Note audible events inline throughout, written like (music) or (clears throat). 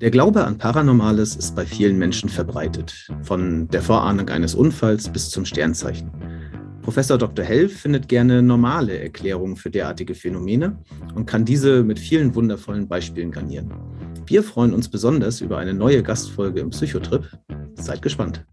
Der Glaube an Paranormales ist bei vielen Menschen verbreitet, von der Vorahnung eines Unfalls bis zum Sternzeichen. Professor Dr. Hell findet gerne normale Erklärungen für derartige Phänomene und kann diese mit vielen wundervollen Beispielen garnieren. Wir freuen uns besonders über eine neue Gastfolge im Psychotrip. Seid gespannt.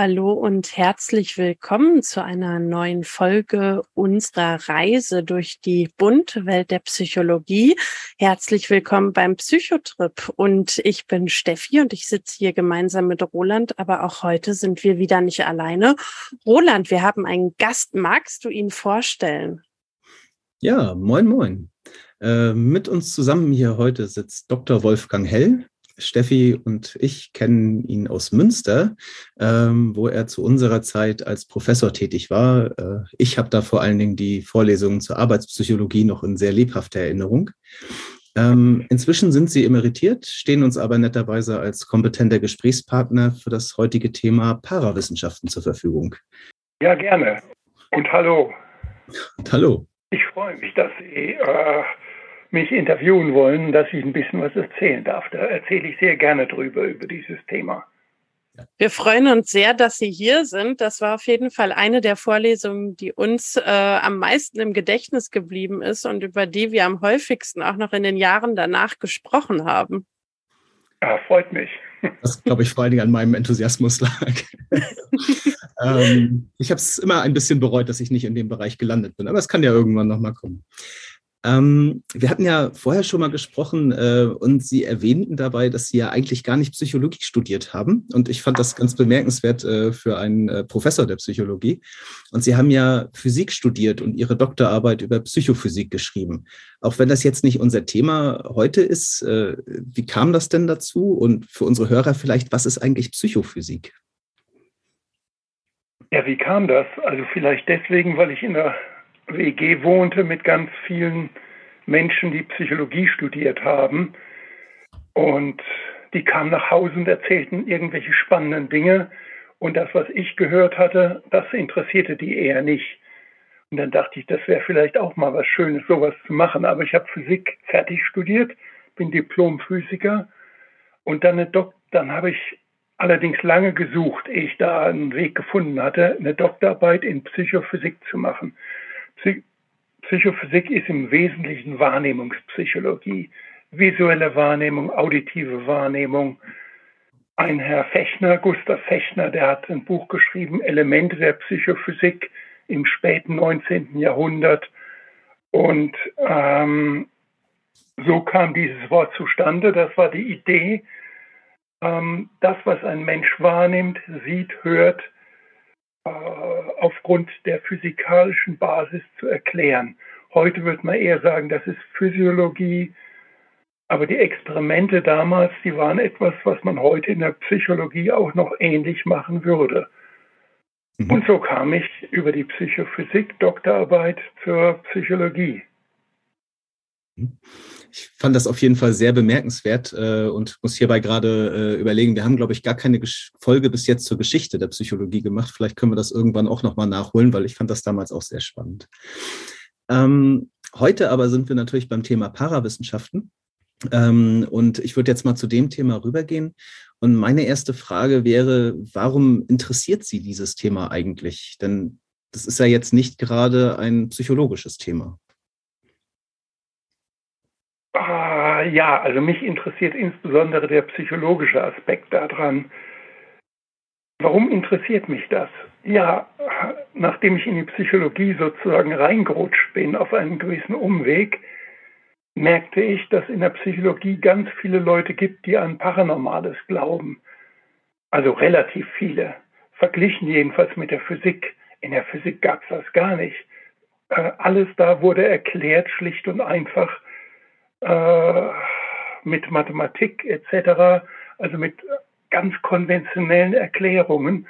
Hallo und herzlich willkommen zu einer neuen Folge unserer Reise durch die bunte Welt der Psychologie. Herzlich willkommen beim Psychotrip und ich bin Steffi und ich sitze hier gemeinsam mit Roland, aber auch heute sind wir wieder nicht alleine. Roland, wir haben einen Gast. Magst du ihn vorstellen? Ja, moin, moin. Äh, mit uns zusammen hier heute sitzt Dr. Wolfgang Hell. Steffi und ich kennen ihn aus Münster, ähm, wo er zu unserer Zeit als Professor tätig war. Äh, ich habe da vor allen Dingen die Vorlesungen zur Arbeitspsychologie noch in sehr lebhafter Erinnerung. Ähm, inzwischen sind Sie emeritiert, stehen uns aber netterweise als kompetenter Gesprächspartner für das heutige Thema Parawissenschaften zur Verfügung. Ja, gerne. Und hallo. Und hallo. Ich freue mich, dass Sie äh, mich interviewen wollen, dass ich ein bisschen was erzählen darf. Da erzähle ich sehr gerne drüber, über dieses Thema. Wir freuen uns sehr, dass Sie hier sind. Das war auf jeden Fall eine der Vorlesungen, die uns äh, am meisten im Gedächtnis geblieben ist und über die wir am häufigsten auch noch in den Jahren danach gesprochen haben. Ja, freut mich. (laughs) Das glaube ich vor allen Dingen an meinem Enthusiasmus lag. (laughs) ähm, ich habe es immer ein bisschen bereut, dass ich nicht in dem Bereich gelandet bin, aber es kann ja irgendwann nochmal kommen. Ähm, wir hatten ja vorher schon mal gesprochen äh, und Sie erwähnten dabei, dass Sie ja eigentlich gar nicht Psychologie studiert haben. Und ich fand das ganz bemerkenswert äh, für einen äh, Professor der Psychologie. Und Sie haben ja Physik studiert und Ihre Doktorarbeit über Psychophysik geschrieben. Auch wenn das jetzt nicht unser Thema heute ist, äh, wie kam das denn dazu? Und für unsere Hörer vielleicht, was ist eigentlich Psychophysik? Ja, wie kam das? Also vielleicht deswegen, weil ich in der WG wohnte mit ganz vielen Menschen, die Psychologie studiert haben. Und die kamen nach Hause und erzählten irgendwelche spannenden Dinge. Und das, was ich gehört hatte, das interessierte die eher nicht. Und dann dachte ich, das wäre vielleicht auch mal was Schönes, sowas zu machen. Aber ich habe Physik fertig studiert, bin Diplom-Physiker. Und dann, dann habe ich allerdings lange gesucht, ehe ich da einen Weg gefunden hatte, eine Doktorarbeit in Psychophysik zu machen. Psychophysik ist im Wesentlichen Wahrnehmungspsychologie, visuelle Wahrnehmung, auditive Wahrnehmung. Ein Herr Fechner, Gustav Fechner, der hat ein Buch geschrieben, Elemente der Psychophysik im späten 19. Jahrhundert. Und ähm, so kam dieses Wort zustande. Das war die Idee, ähm, das, was ein Mensch wahrnimmt, sieht, hört, aufgrund der physikalischen Basis zu erklären. Heute würde man eher sagen, das ist Physiologie, aber die Experimente damals, die waren etwas, was man heute in der Psychologie auch noch ähnlich machen würde. Mhm. Und so kam ich über die Psychophysik Doktorarbeit zur Psychologie. Ich fand das auf jeden Fall sehr bemerkenswert äh, und muss hierbei gerade äh, überlegen, wir haben, glaube ich, gar keine Gesch Folge bis jetzt zur Geschichte der Psychologie gemacht. Vielleicht können wir das irgendwann auch nochmal nachholen, weil ich fand das damals auch sehr spannend. Ähm, heute aber sind wir natürlich beim Thema Parawissenschaften. Ähm, und ich würde jetzt mal zu dem Thema rübergehen. Und meine erste Frage wäre, warum interessiert Sie dieses Thema eigentlich? Denn das ist ja jetzt nicht gerade ein psychologisches Thema. Ah, ja, also mich interessiert insbesondere der psychologische Aspekt daran. Warum interessiert mich das? Ja, nachdem ich in die Psychologie sozusagen reingerutscht bin auf einen gewissen Umweg, merkte ich, dass in der Psychologie ganz viele Leute gibt, die an Paranormales glauben. Also relativ viele. Verglichen jedenfalls mit der Physik. In der Physik gab es das gar nicht. Äh, alles da wurde erklärt, schlicht und einfach äh, mit Mathematik etc., also mit ganz konventionellen Erklärungen.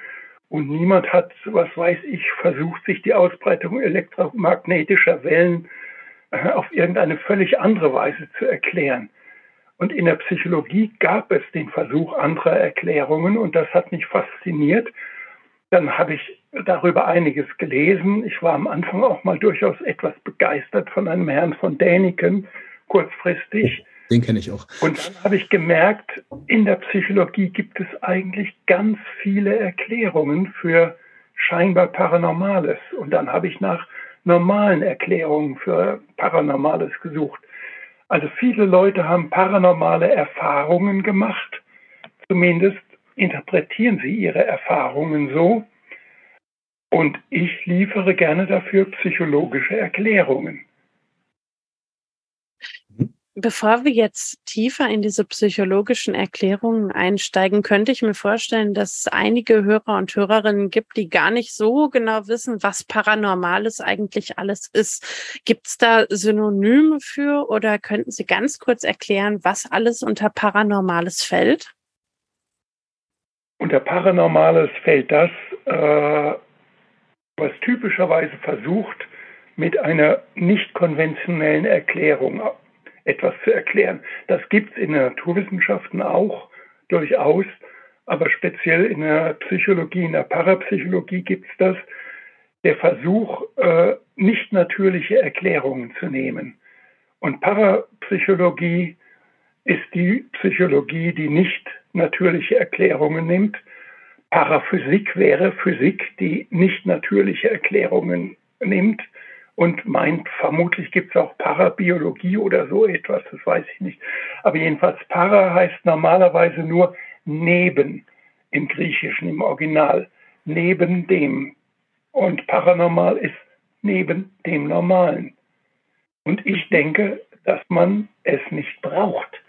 Und niemand hat, was weiß ich, versucht, sich die Ausbreitung elektromagnetischer Wellen äh, auf irgendeine völlig andere Weise zu erklären. Und in der Psychologie gab es den Versuch anderer Erklärungen und das hat mich fasziniert. Dann habe ich darüber einiges gelesen. Ich war am Anfang auch mal durchaus etwas begeistert von einem Herrn von Däniken, kurzfristig. Den kenne ich auch. Und dann habe ich gemerkt, in der Psychologie gibt es eigentlich ganz viele Erklärungen für scheinbar Paranormales. Und dann habe ich nach normalen Erklärungen für Paranormales gesucht. Also viele Leute haben paranormale Erfahrungen gemacht. Zumindest interpretieren sie ihre Erfahrungen so. Und ich liefere gerne dafür psychologische Erklärungen. Bevor wir jetzt tiefer in diese psychologischen Erklärungen einsteigen, könnte ich mir vorstellen, dass es einige Hörer und Hörerinnen gibt, die gar nicht so genau wissen, was Paranormales eigentlich alles ist. Gibt es da Synonyme für oder könnten Sie ganz kurz erklären, was alles unter Paranormales fällt? Unter Paranormales fällt das, äh, was typischerweise versucht, mit einer nicht konventionellen Erklärung etwas zu erklären. Das gibt es in den Naturwissenschaften auch durchaus, aber speziell in der Psychologie, in der Parapsychologie gibt es das, der Versuch, äh, nicht natürliche Erklärungen zu nehmen. Und Parapsychologie ist die Psychologie, die nicht natürliche Erklärungen nimmt. Paraphysik wäre Physik, die nicht natürliche Erklärungen nimmt und meint, vermutlich gibt es auch Parabiologie oder so etwas, das weiß ich nicht. Aber jedenfalls Para heißt normalerweise nur neben im Griechischen, im Original, neben dem. Und paranormal ist neben dem Normalen. Und ich denke, dass man es nicht braucht.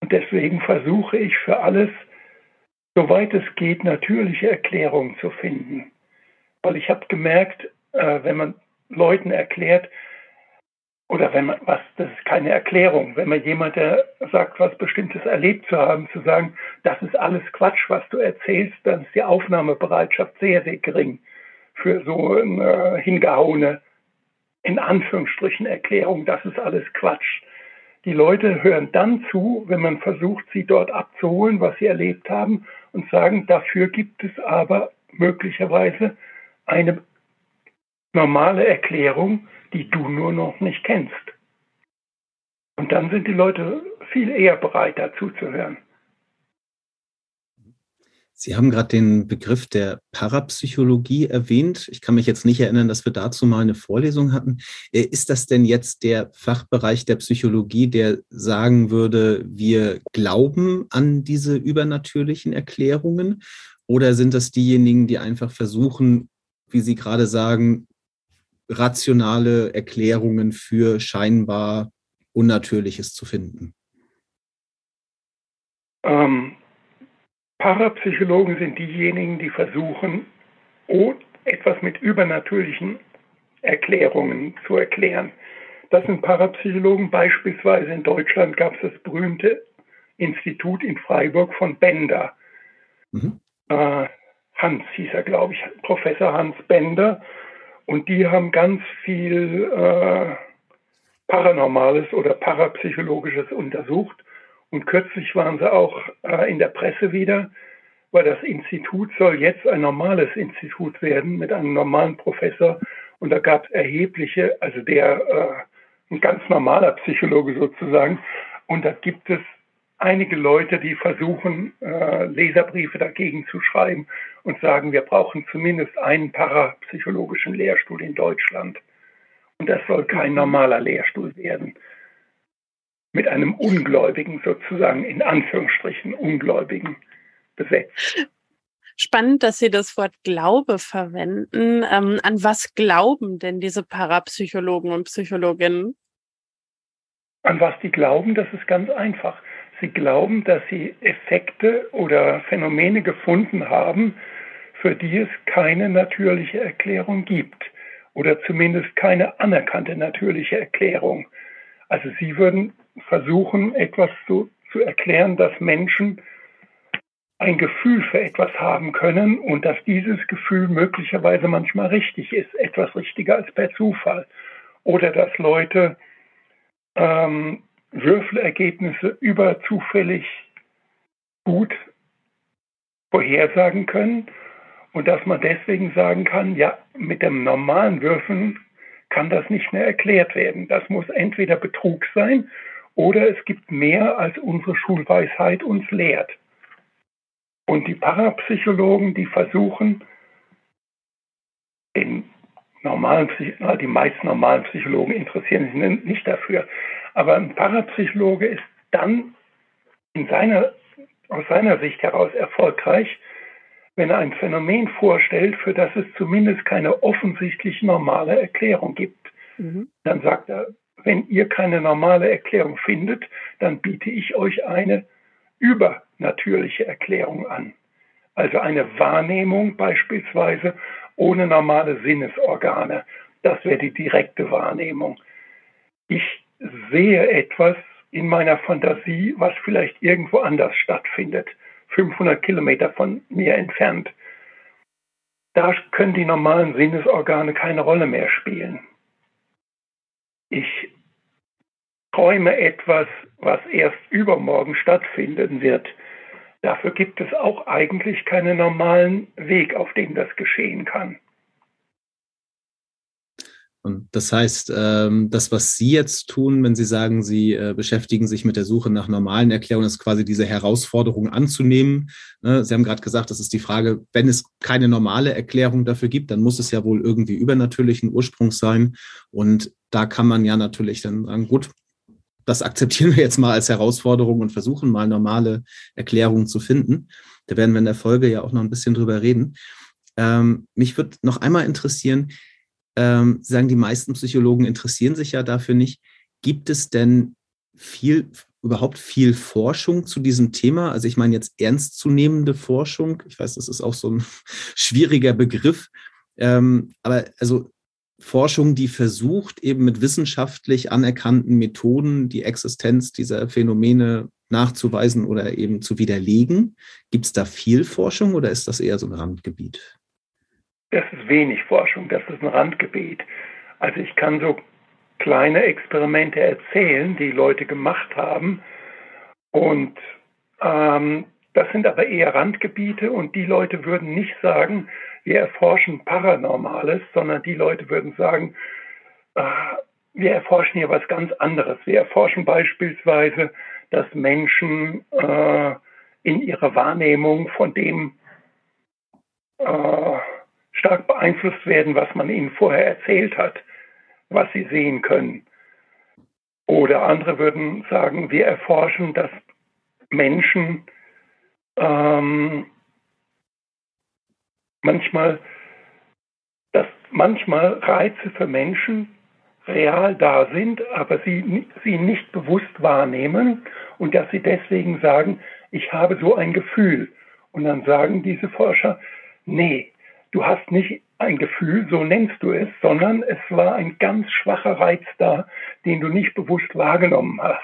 Und deswegen versuche ich für alles, soweit es geht, natürliche Erklärungen zu finden. Weil ich habe gemerkt, äh, wenn man Leuten erklärt, oder wenn man, was, das ist keine Erklärung, wenn man jemand, der sagt, was Bestimmtes erlebt zu haben, zu sagen, das ist alles Quatsch, was du erzählst, dann ist die Aufnahmebereitschaft sehr, sehr gering für so eine hingehauene, in Anführungsstrichen, Erklärung, das ist alles Quatsch. Die Leute hören dann zu, wenn man versucht, sie dort abzuholen, was sie erlebt haben und sagen, dafür gibt es aber möglicherweise eine normale Erklärung, die du nur noch nicht kennst. Und dann sind die Leute viel eher bereit, dazu zu hören. Sie haben gerade den Begriff der Parapsychologie erwähnt. Ich kann mich jetzt nicht erinnern, dass wir dazu mal eine Vorlesung hatten. Äh, ist das denn jetzt der Fachbereich der Psychologie, der sagen würde, wir glauben an diese übernatürlichen Erklärungen? Oder sind das diejenigen, die einfach versuchen, wie Sie gerade sagen, rationale Erklärungen für scheinbar Unnatürliches zu finden? Ähm, Parapsychologen sind diejenigen, die versuchen, etwas mit übernatürlichen Erklärungen zu erklären. Das sind Parapsychologen. Beispielsweise in Deutschland gab es das berühmte Institut in Freiburg von Bender. Mhm. Äh, Hans hieß er, glaube ich, Professor Hans Bender. Und die haben ganz viel äh, Paranormales oder Parapsychologisches untersucht. Und kürzlich waren sie auch äh, in der Presse wieder, weil das Institut soll jetzt ein normales Institut werden mit einem normalen Professor. Und da gab es erhebliche, also der äh, ein ganz normaler Psychologe sozusagen. Und da gibt es einige Leute, die versuchen, äh, Leserbriefe dagegen zu schreiben und sagen, wir brauchen zumindest einen parapsychologischen Lehrstuhl in Deutschland. Und das soll kein normaler Lehrstuhl werden. Mit einem Ungläubigen sozusagen, in Anführungsstrichen Ungläubigen besetzt. Spannend, dass Sie das Wort Glaube verwenden. Ähm, an was glauben denn diese Parapsychologen und Psychologinnen? An was die glauben, das ist ganz einfach. Sie glauben, dass sie Effekte oder Phänomene gefunden haben, für die es keine natürliche Erklärung gibt oder zumindest keine anerkannte natürliche Erklärung. Also sie würden versuchen, etwas zu, zu erklären, dass Menschen ein Gefühl für etwas haben können und dass dieses Gefühl möglicherweise manchmal richtig ist, etwas richtiger als per Zufall. Oder dass Leute ähm, Würfelergebnisse überzufällig gut vorhersagen können und dass man deswegen sagen kann, ja, mit dem normalen Würfeln kann das nicht mehr erklärt werden. Das muss entweder Betrug sein oder es gibt mehr, als unsere Schulweisheit uns lehrt. Und die Parapsychologen, die versuchen, den normalen, die meisten normalen Psychologen interessieren sich nicht dafür, aber ein Parapsychologe ist dann in seiner, aus seiner Sicht heraus erfolgreich, wenn er ein Phänomen vorstellt, für das es zumindest keine offensichtlich normale Erklärung gibt. Mhm. Dann sagt er, wenn ihr keine normale Erklärung findet, dann biete ich euch eine übernatürliche Erklärung an. Also eine Wahrnehmung beispielsweise ohne normale Sinnesorgane. Das wäre die direkte Wahrnehmung. Ich sehe etwas in meiner Fantasie, was vielleicht irgendwo anders stattfindet, 500 Kilometer von mir entfernt. Da können die normalen Sinnesorgane keine Rolle mehr spielen. Ich träume etwas, was erst übermorgen stattfinden wird. Dafür gibt es auch eigentlich keinen normalen Weg, auf dem das geschehen kann. Und das heißt, ähm, das, was Sie jetzt tun, wenn Sie sagen, Sie äh, beschäftigen sich mit der Suche nach normalen Erklärungen, ist quasi diese Herausforderung anzunehmen. Ne? Sie haben gerade gesagt, das ist die Frage, wenn es keine normale Erklärung dafür gibt, dann muss es ja wohl irgendwie übernatürlichen Ursprungs sein. Und da kann man ja natürlich dann sagen, gut, das akzeptieren wir jetzt mal als Herausforderung und versuchen mal normale Erklärungen zu finden. Da werden wir in der Folge ja auch noch ein bisschen drüber reden. Ähm, mich würde noch einmal interessieren, ähm, Sie sagen, die meisten Psychologen interessieren sich ja dafür nicht. Gibt es denn viel, überhaupt viel Forschung zu diesem Thema? Also ich meine jetzt ernstzunehmende Forschung. Ich weiß, das ist auch so ein (laughs) schwieriger Begriff. Ähm, aber also Forschung, die versucht, eben mit wissenschaftlich anerkannten Methoden die Existenz dieser Phänomene nachzuweisen oder eben zu widerlegen. Gibt es da viel Forschung oder ist das eher so ein Randgebiet? Das ist wenig Forschung, das ist ein Randgebiet. Also ich kann so kleine Experimente erzählen, die Leute gemacht haben. Und ähm, das sind aber eher Randgebiete und die Leute würden nicht sagen, wir erforschen Paranormales, sondern die Leute würden sagen, äh, wir erforschen hier was ganz anderes. Wir erforschen beispielsweise, dass Menschen äh, in ihrer Wahrnehmung von dem äh, stark beeinflusst werden, was man ihnen vorher erzählt hat, was sie sehen können. Oder andere würden sagen, wir erforschen, dass Menschen ähm, manchmal, dass manchmal Reize für Menschen real da sind, aber sie, sie nicht bewusst wahrnehmen und dass sie deswegen sagen, ich habe so ein Gefühl. Und dann sagen diese Forscher, nee, du hast nicht ein Gefühl, so nennst du es, sondern es war ein ganz schwacher Reiz da, den du nicht bewusst wahrgenommen hast.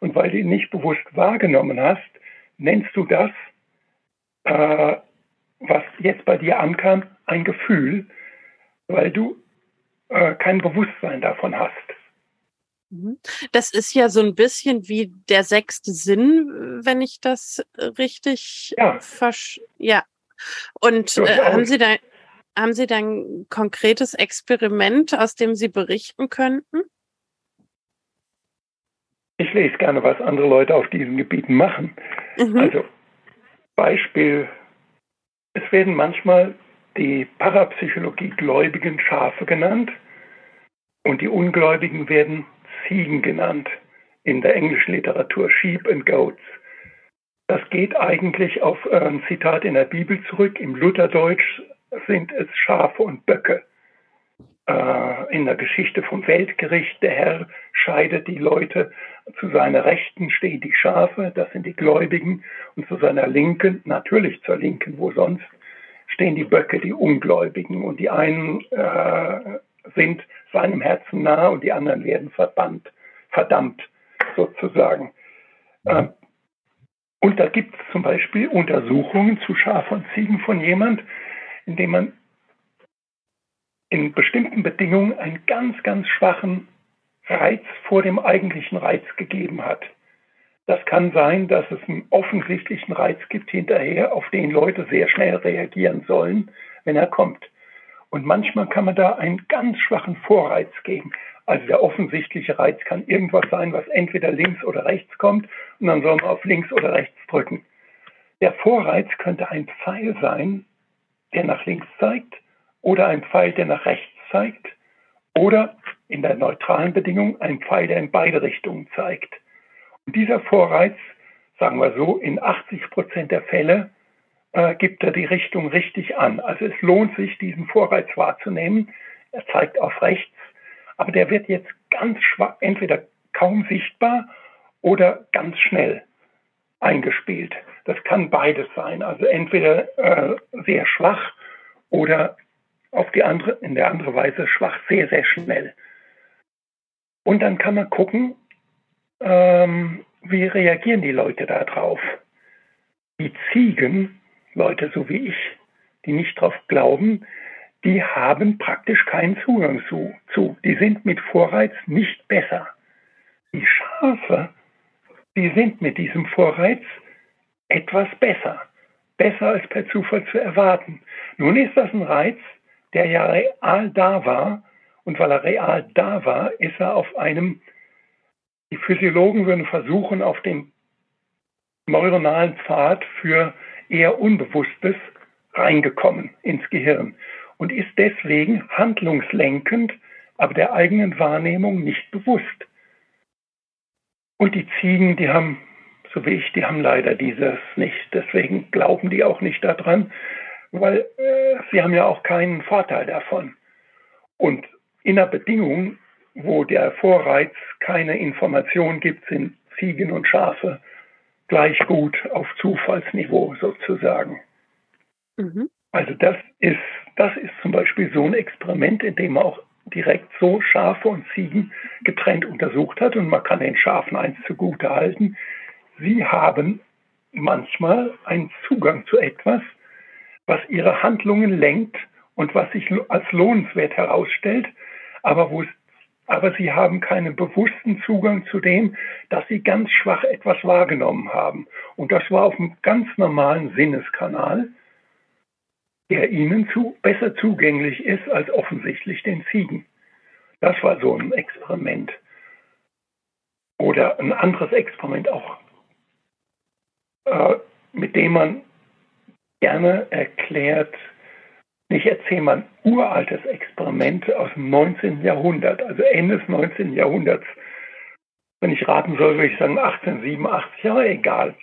Und weil du ihn nicht bewusst wahrgenommen hast, nennst du das, äh, was jetzt bei dir ankam, ein Gefühl, weil du äh, kein Bewusstsein davon hast. Mhm. Das ist ja so ein bisschen wie der sechste Sinn, wenn ich das richtig ja. versch ja. Und äh, haben Sie da haben Sie da ein konkretes Experiment, aus dem Sie berichten könnten? Ich lese gerne, was andere Leute auf diesen Gebieten machen. Mhm. Also Beispiel es werden manchmal die Parapsychologie-Gläubigen Schafe genannt und die Ungläubigen werden Ziegen genannt in der englischen Literatur, Sheep and Goats. Das geht eigentlich auf ein Zitat in der Bibel zurück. Im Lutherdeutsch sind es Schafe und Böcke. Äh, in der Geschichte vom Weltgericht, der Herr scheidet die Leute, zu seiner Rechten stehen die Schafe, das sind die Gläubigen, und zu seiner Linken, natürlich zur Linken, wo sonst, stehen die Böcke, die Ungläubigen, und die einen äh, sind seinem Herzen nah und die anderen werden verbannt, verdammt sozusagen. Äh, und da gibt es zum Beispiel Untersuchungen zu Schaf und Ziegen von jemand, indem man in bestimmten Bedingungen einen ganz, ganz schwachen Reiz vor dem eigentlichen Reiz gegeben hat. Das kann sein, dass es einen offensichtlichen Reiz gibt hinterher, auf den Leute sehr schnell reagieren sollen, wenn er kommt. Und manchmal kann man da einen ganz schwachen Vorreiz geben. Also der offensichtliche Reiz kann irgendwas sein, was entweder links oder rechts kommt und dann soll man auf links oder rechts drücken. Der Vorreiz könnte ein Pfeil sein, der nach links zeigt oder ein Pfeil, der nach rechts zeigt oder in der neutralen Bedingung ein Pfeil, der in beide Richtungen zeigt. Und dieser Vorreiz, sagen wir so, in 80 Prozent der Fälle äh, gibt er die Richtung richtig an. Also es lohnt sich, diesen Vorreiz wahrzunehmen. Er zeigt auf rechts, aber der wird jetzt ganz schwach, entweder kaum sichtbar oder ganz schnell eingespielt. Das kann beides sein. Also entweder äh, sehr schwach oder auf die andere, in der andere Weise schwach, sehr, sehr schnell. Und dann kann man gucken, ähm, wie reagieren die Leute darauf. Die Ziegen, Leute so wie ich, die nicht drauf glauben, die haben praktisch keinen Zugang zu, zu. Die sind mit Vorreiz nicht besser. Die Schafe, die sind mit diesem Vorreiz etwas besser. Besser als per Zufall zu erwarten. Nun ist das ein Reiz, der ja real da war. Und weil er real da war, ist er auf einem, die Physiologen würden versuchen, auf dem neuronalen Pfad für eher Unbewusstes reingekommen ins Gehirn und ist deswegen handlungslenkend, aber der eigenen Wahrnehmung nicht bewusst. Und die Ziegen, die haben, so wie ich, die haben leider dieses nicht. Deswegen glauben die auch nicht daran, weil äh, sie haben ja auch keinen Vorteil davon. Und in einer Bedingung, wo der Vorreiz keine Information gibt, sind Ziegen und Schafe gleich gut auf Zufallsniveau sozusagen. Mhm. Also das ist, das ist zum Beispiel so ein Experiment, in dem man auch direkt so Schafe und Ziegen getrennt untersucht hat und man kann den Schafen eins zugute halten. Sie haben manchmal einen Zugang zu etwas, was ihre Handlungen lenkt und was sich als lohnenswert herausstellt, aber wo es aber sie haben keinen bewussten Zugang zu dem, dass sie ganz schwach etwas wahrgenommen haben. Und das war auf einem ganz normalen Sinneskanal, der ihnen zu, besser zugänglich ist als offensichtlich den Ziegen. Das war so ein Experiment. Oder ein anderes Experiment auch, äh, mit dem man gerne erklärt, ich erzähle mal ein uraltes Experiment aus dem 19. Jahrhundert, also Ende des 19. Jahrhunderts. Wenn ich raten soll, würde ich sagen 1887, aber egal.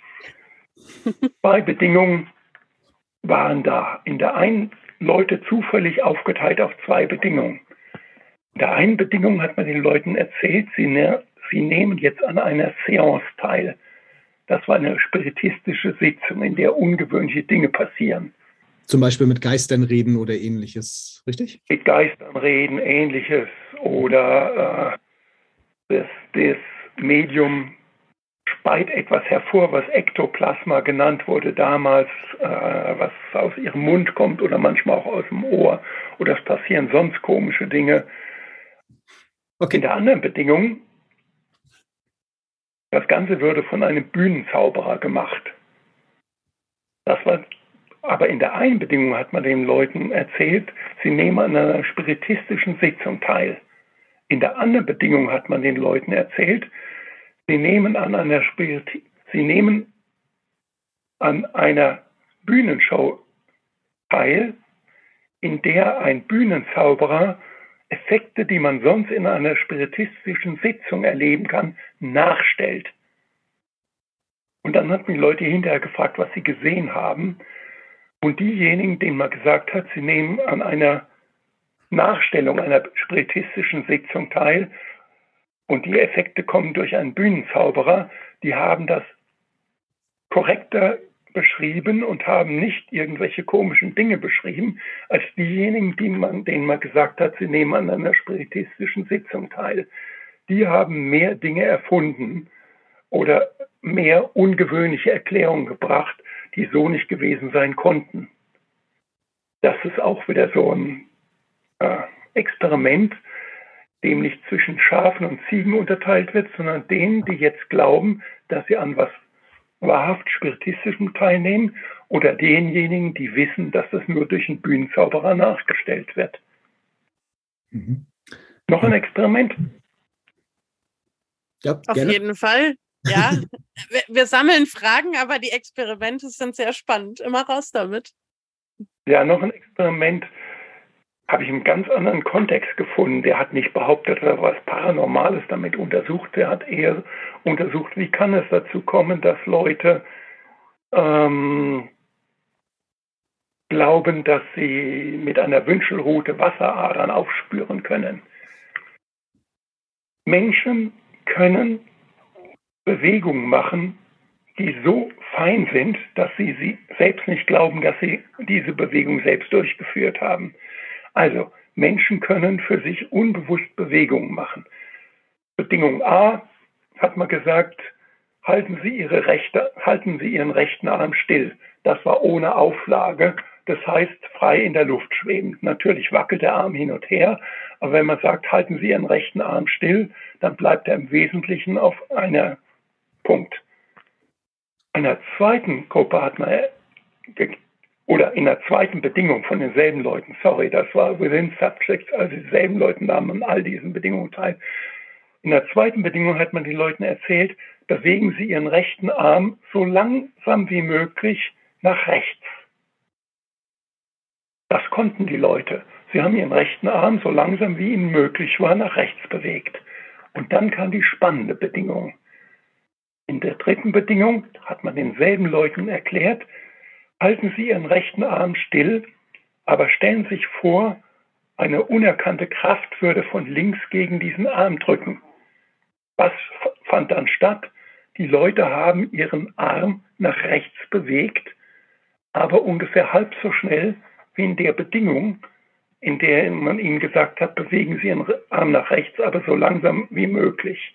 (laughs) Zwei Bedingungen waren da. In der einen Leute zufällig aufgeteilt auf zwei Bedingungen. In der einen Bedingung hat man den Leuten erzählt, sie, ne sie nehmen jetzt an einer Seance teil. Das war eine spiritistische Sitzung, in der ungewöhnliche Dinge passieren. Zum Beispiel mit Geistern reden oder ähnliches, richtig? Mit Geistern reden, ähnliches. Oder äh, das, das Medium speit etwas hervor, was Ektoplasma genannt wurde damals, äh, was aus ihrem Mund kommt oder manchmal auch aus dem Ohr. Oder es passieren sonst komische Dinge. Okay. In der anderen Bedingung, das Ganze würde von einem Bühnenzauberer gemacht. Das war aber in der einen Bedingung hat man den Leuten erzählt, sie nehmen an einer spiritistischen Sitzung teil. In der anderen Bedingung hat man den Leuten erzählt, sie nehmen an einer Spiriti sie nehmen an einer Bühnenshow teil, in der ein Bühnenzauberer Effekte, die man sonst in einer spiritistischen Sitzung erleben kann, nachstellt. Und dann hatten die Leute hinterher gefragt, was sie gesehen haben. Und diejenigen, denen man gesagt hat, sie nehmen an einer Nachstellung einer spiritistischen Sitzung teil und die Effekte kommen durch einen Bühnenzauberer, die haben das korrekter beschrieben und haben nicht irgendwelche komischen Dinge beschrieben, als diejenigen, die man, denen man gesagt hat, sie nehmen an einer spiritistischen Sitzung teil. Die haben mehr Dinge erfunden oder mehr ungewöhnliche Erklärungen gebracht, die so nicht gewesen sein konnten. Das ist auch wieder so ein äh, Experiment, dem nicht zwischen Schafen und Ziegen unterteilt wird, sondern denen, die jetzt glauben, dass sie an was wahrhaft Spiritistischem teilnehmen oder denjenigen, die wissen, dass das nur durch einen Bühnenzauberer nachgestellt wird. Mhm. Noch ein Experiment? Ja, Auf jeden Fall. Ja, (laughs) wir, wir, sammeln Fragen, aber die Experimente sind sehr spannend. Immer raus damit. Ja, noch ein Experiment habe ich einen ganz anderen Kontext gefunden. Der hat nicht behauptet, dass er was Paranormales damit untersucht. Der hat eher untersucht, wie kann es dazu kommen, dass Leute ähm, glauben, dass sie mit einer Wünschelrute Wasseradern aufspüren können. Menschen können Bewegungen machen, die so fein sind, dass sie, sie selbst nicht glauben, dass sie diese Bewegung selbst durchgeführt haben. Also Menschen können für sich unbewusst Bewegungen machen. Bedingung A hat man gesagt, halten Sie Ihre rechte, halten Sie Ihren rechten Arm still. Das war ohne Auflage. Das heißt, frei in der Luft schwebend. Natürlich wackelt der Arm hin und her, aber wenn man sagt, halten Sie Ihren rechten Arm still, dann bleibt er im Wesentlichen auf einer Punkt. Einer zweiten Gruppe hat man oder in der zweiten Bedingung von denselben Leuten, sorry, das war within subjects, also dieselben Leute nahmen an all diesen Bedingungen teil. In der zweiten Bedingung hat man den Leuten erzählt, bewegen sie ihren rechten Arm so langsam wie möglich nach rechts. Das konnten die Leute. Sie haben ihren rechten Arm so langsam wie ihnen möglich war nach rechts bewegt. Und dann kam die spannende Bedingung. In der dritten Bedingung hat man denselben Leuten erklärt, halten Sie Ihren rechten Arm still, aber stellen Sie sich vor, eine unerkannte Kraft würde von links gegen diesen Arm drücken. Was fand dann statt? Die Leute haben ihren Arm nach rechts bewegt, aber ungefähr halb so schnell wie in der Bedingung, in der man ihnen gesagt hat, bewegen Sie Ihren Arm nach rechts, aber so langsam wie möglich.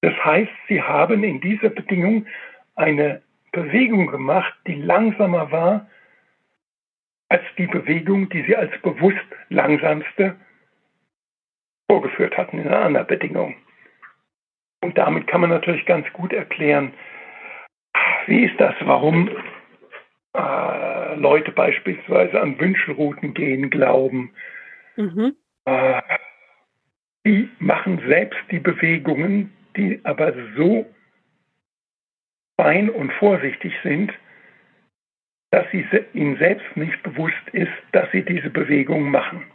Das heißt, sie haben in dieser Bedingung eine Bewegung gemacht, die langsamer war als die Bewegung, die sie als bewusst langsamste vorgeführt hatten in einer anderen Bedingung. Und damit kann man natürlich ganz gut erklären, wie ist das, warum äh, Leute beispielsweise an Wünschelrouten gehen glauben. Mhm. Äh, die machen selbst die Bewegungen, die aber so fein und vorsichtig sind, dass sie ihnen selbst nicht bewusst ist, dass sie diese Bewegung machen.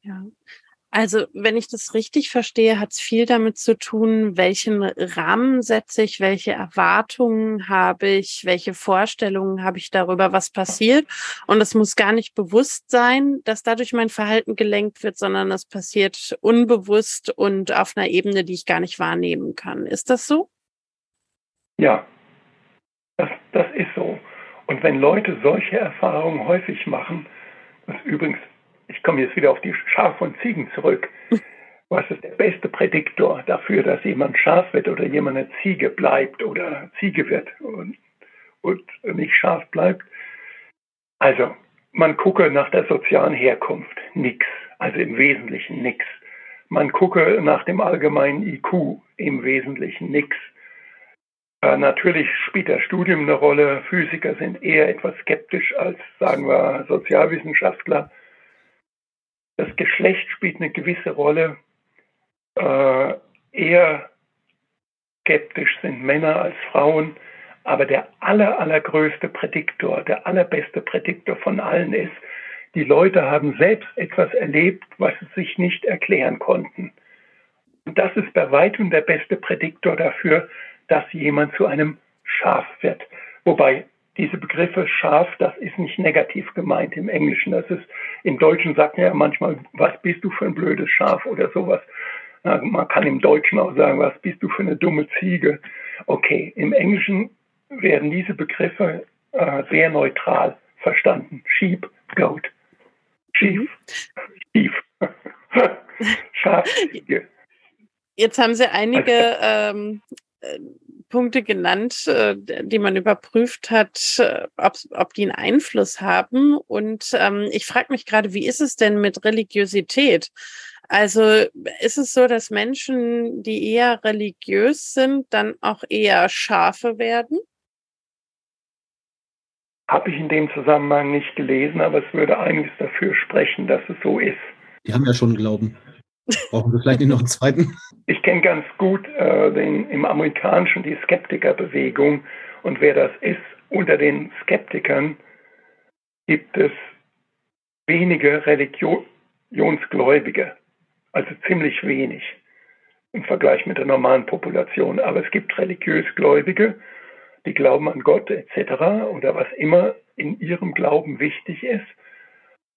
Ja. Also, wenn ich das richtig verstehe, hat es viel damit zu tun, welchen Rahmen setze ich, welche Erwartungen habe ich, welche Vorstellungen habe ich darüber, was passiert. Und es muss gar nicht bewusst sein, dass dadurch mein Verhalten gelenkt wird, sondern es passiert unbewusst und auf einer Ebene, die ich gar nicht wahrnehmen kann. Ist das so? Ja, das, das ist so. Und wenn Leute solche Erfahrungen häufig machen, was übrigens ich komme jetzt wieder auf die Schaf und Ziegen zurück. (laughs) Was ist der beste Prädiktor dafür, dass jemand Schaf wird oder jemand eine Ziege bleibt oder Ziege wird und, und nicht Schaf bleibt? Also, man gucke nach der sozialen Herkunft, nix. Also im Wesentlichen nix. Man gucke nach dem allgemeinen IQ, im Wesentlichen nix. Äh, natürlich spielt das Studium eine Rolle. Physiker sind eher etwas skeptisch als, sagen wir, Sozialwissenschaftler. Das Geschlecht spielt eine gewisse Rolle. Äh, eher skeptisch sind Männer als Frauen. Aber der aller, allergrößte Prädiktor, der allerbeste Prädiktor von allen ist, die Leute haben selbst etwas erlebt, was sie sich nicht erklären konnten. Und das ist bei weitem der beste Prädiktor dafür, dass jemand zu einem Schaf wird. Wobei diese Begriffe scharf, das ist nicht negativ gemeint im Englischen. Das ist, im Deutschen sagt man ja manchmal, was bist du für ein blödes Schaf oder sowas. Man kann im Deutschen auch sagen, was bist du für eine dumme Ziege. Okay, im Englischen werden diese Begriffe äh, sehr neutral verstanden. Sheep, Goat. Sheep, Sheep. (laughs) Schaf, Ziege. Jetzt haben Sie einige also, ähm, äh, Punkte genannt, äh, die man überprüft hat, äh, ob, ob die einen Einfluss haben. Und ähm, ich frage mich gerade, wie ist es denn mit Religiosität? Also ist es so, dass Menschen, die eher religiös sind, dann auch eher Schafe werden? Habe ich in dem Zusammenhang nicht gelesen, aber es würde einiges dafür sprechen, dass es so ist. Die haben ja schon Glauben. Brauchen wir vielleicht nicht noch einen zweiten? Ich kenne ganz gut äh, den, im Amerikanischen die Skeptikerbewegung. Und wer das ist, unter den Skeptikern gibt es wenige Religionsgläubige. Also ziemlich wenig im Vergleich mit der normalen Population. Aber es gibt religiös Gläubige, die glauben an Gott etc. oder was immer in ihrem Glauben wichtig ist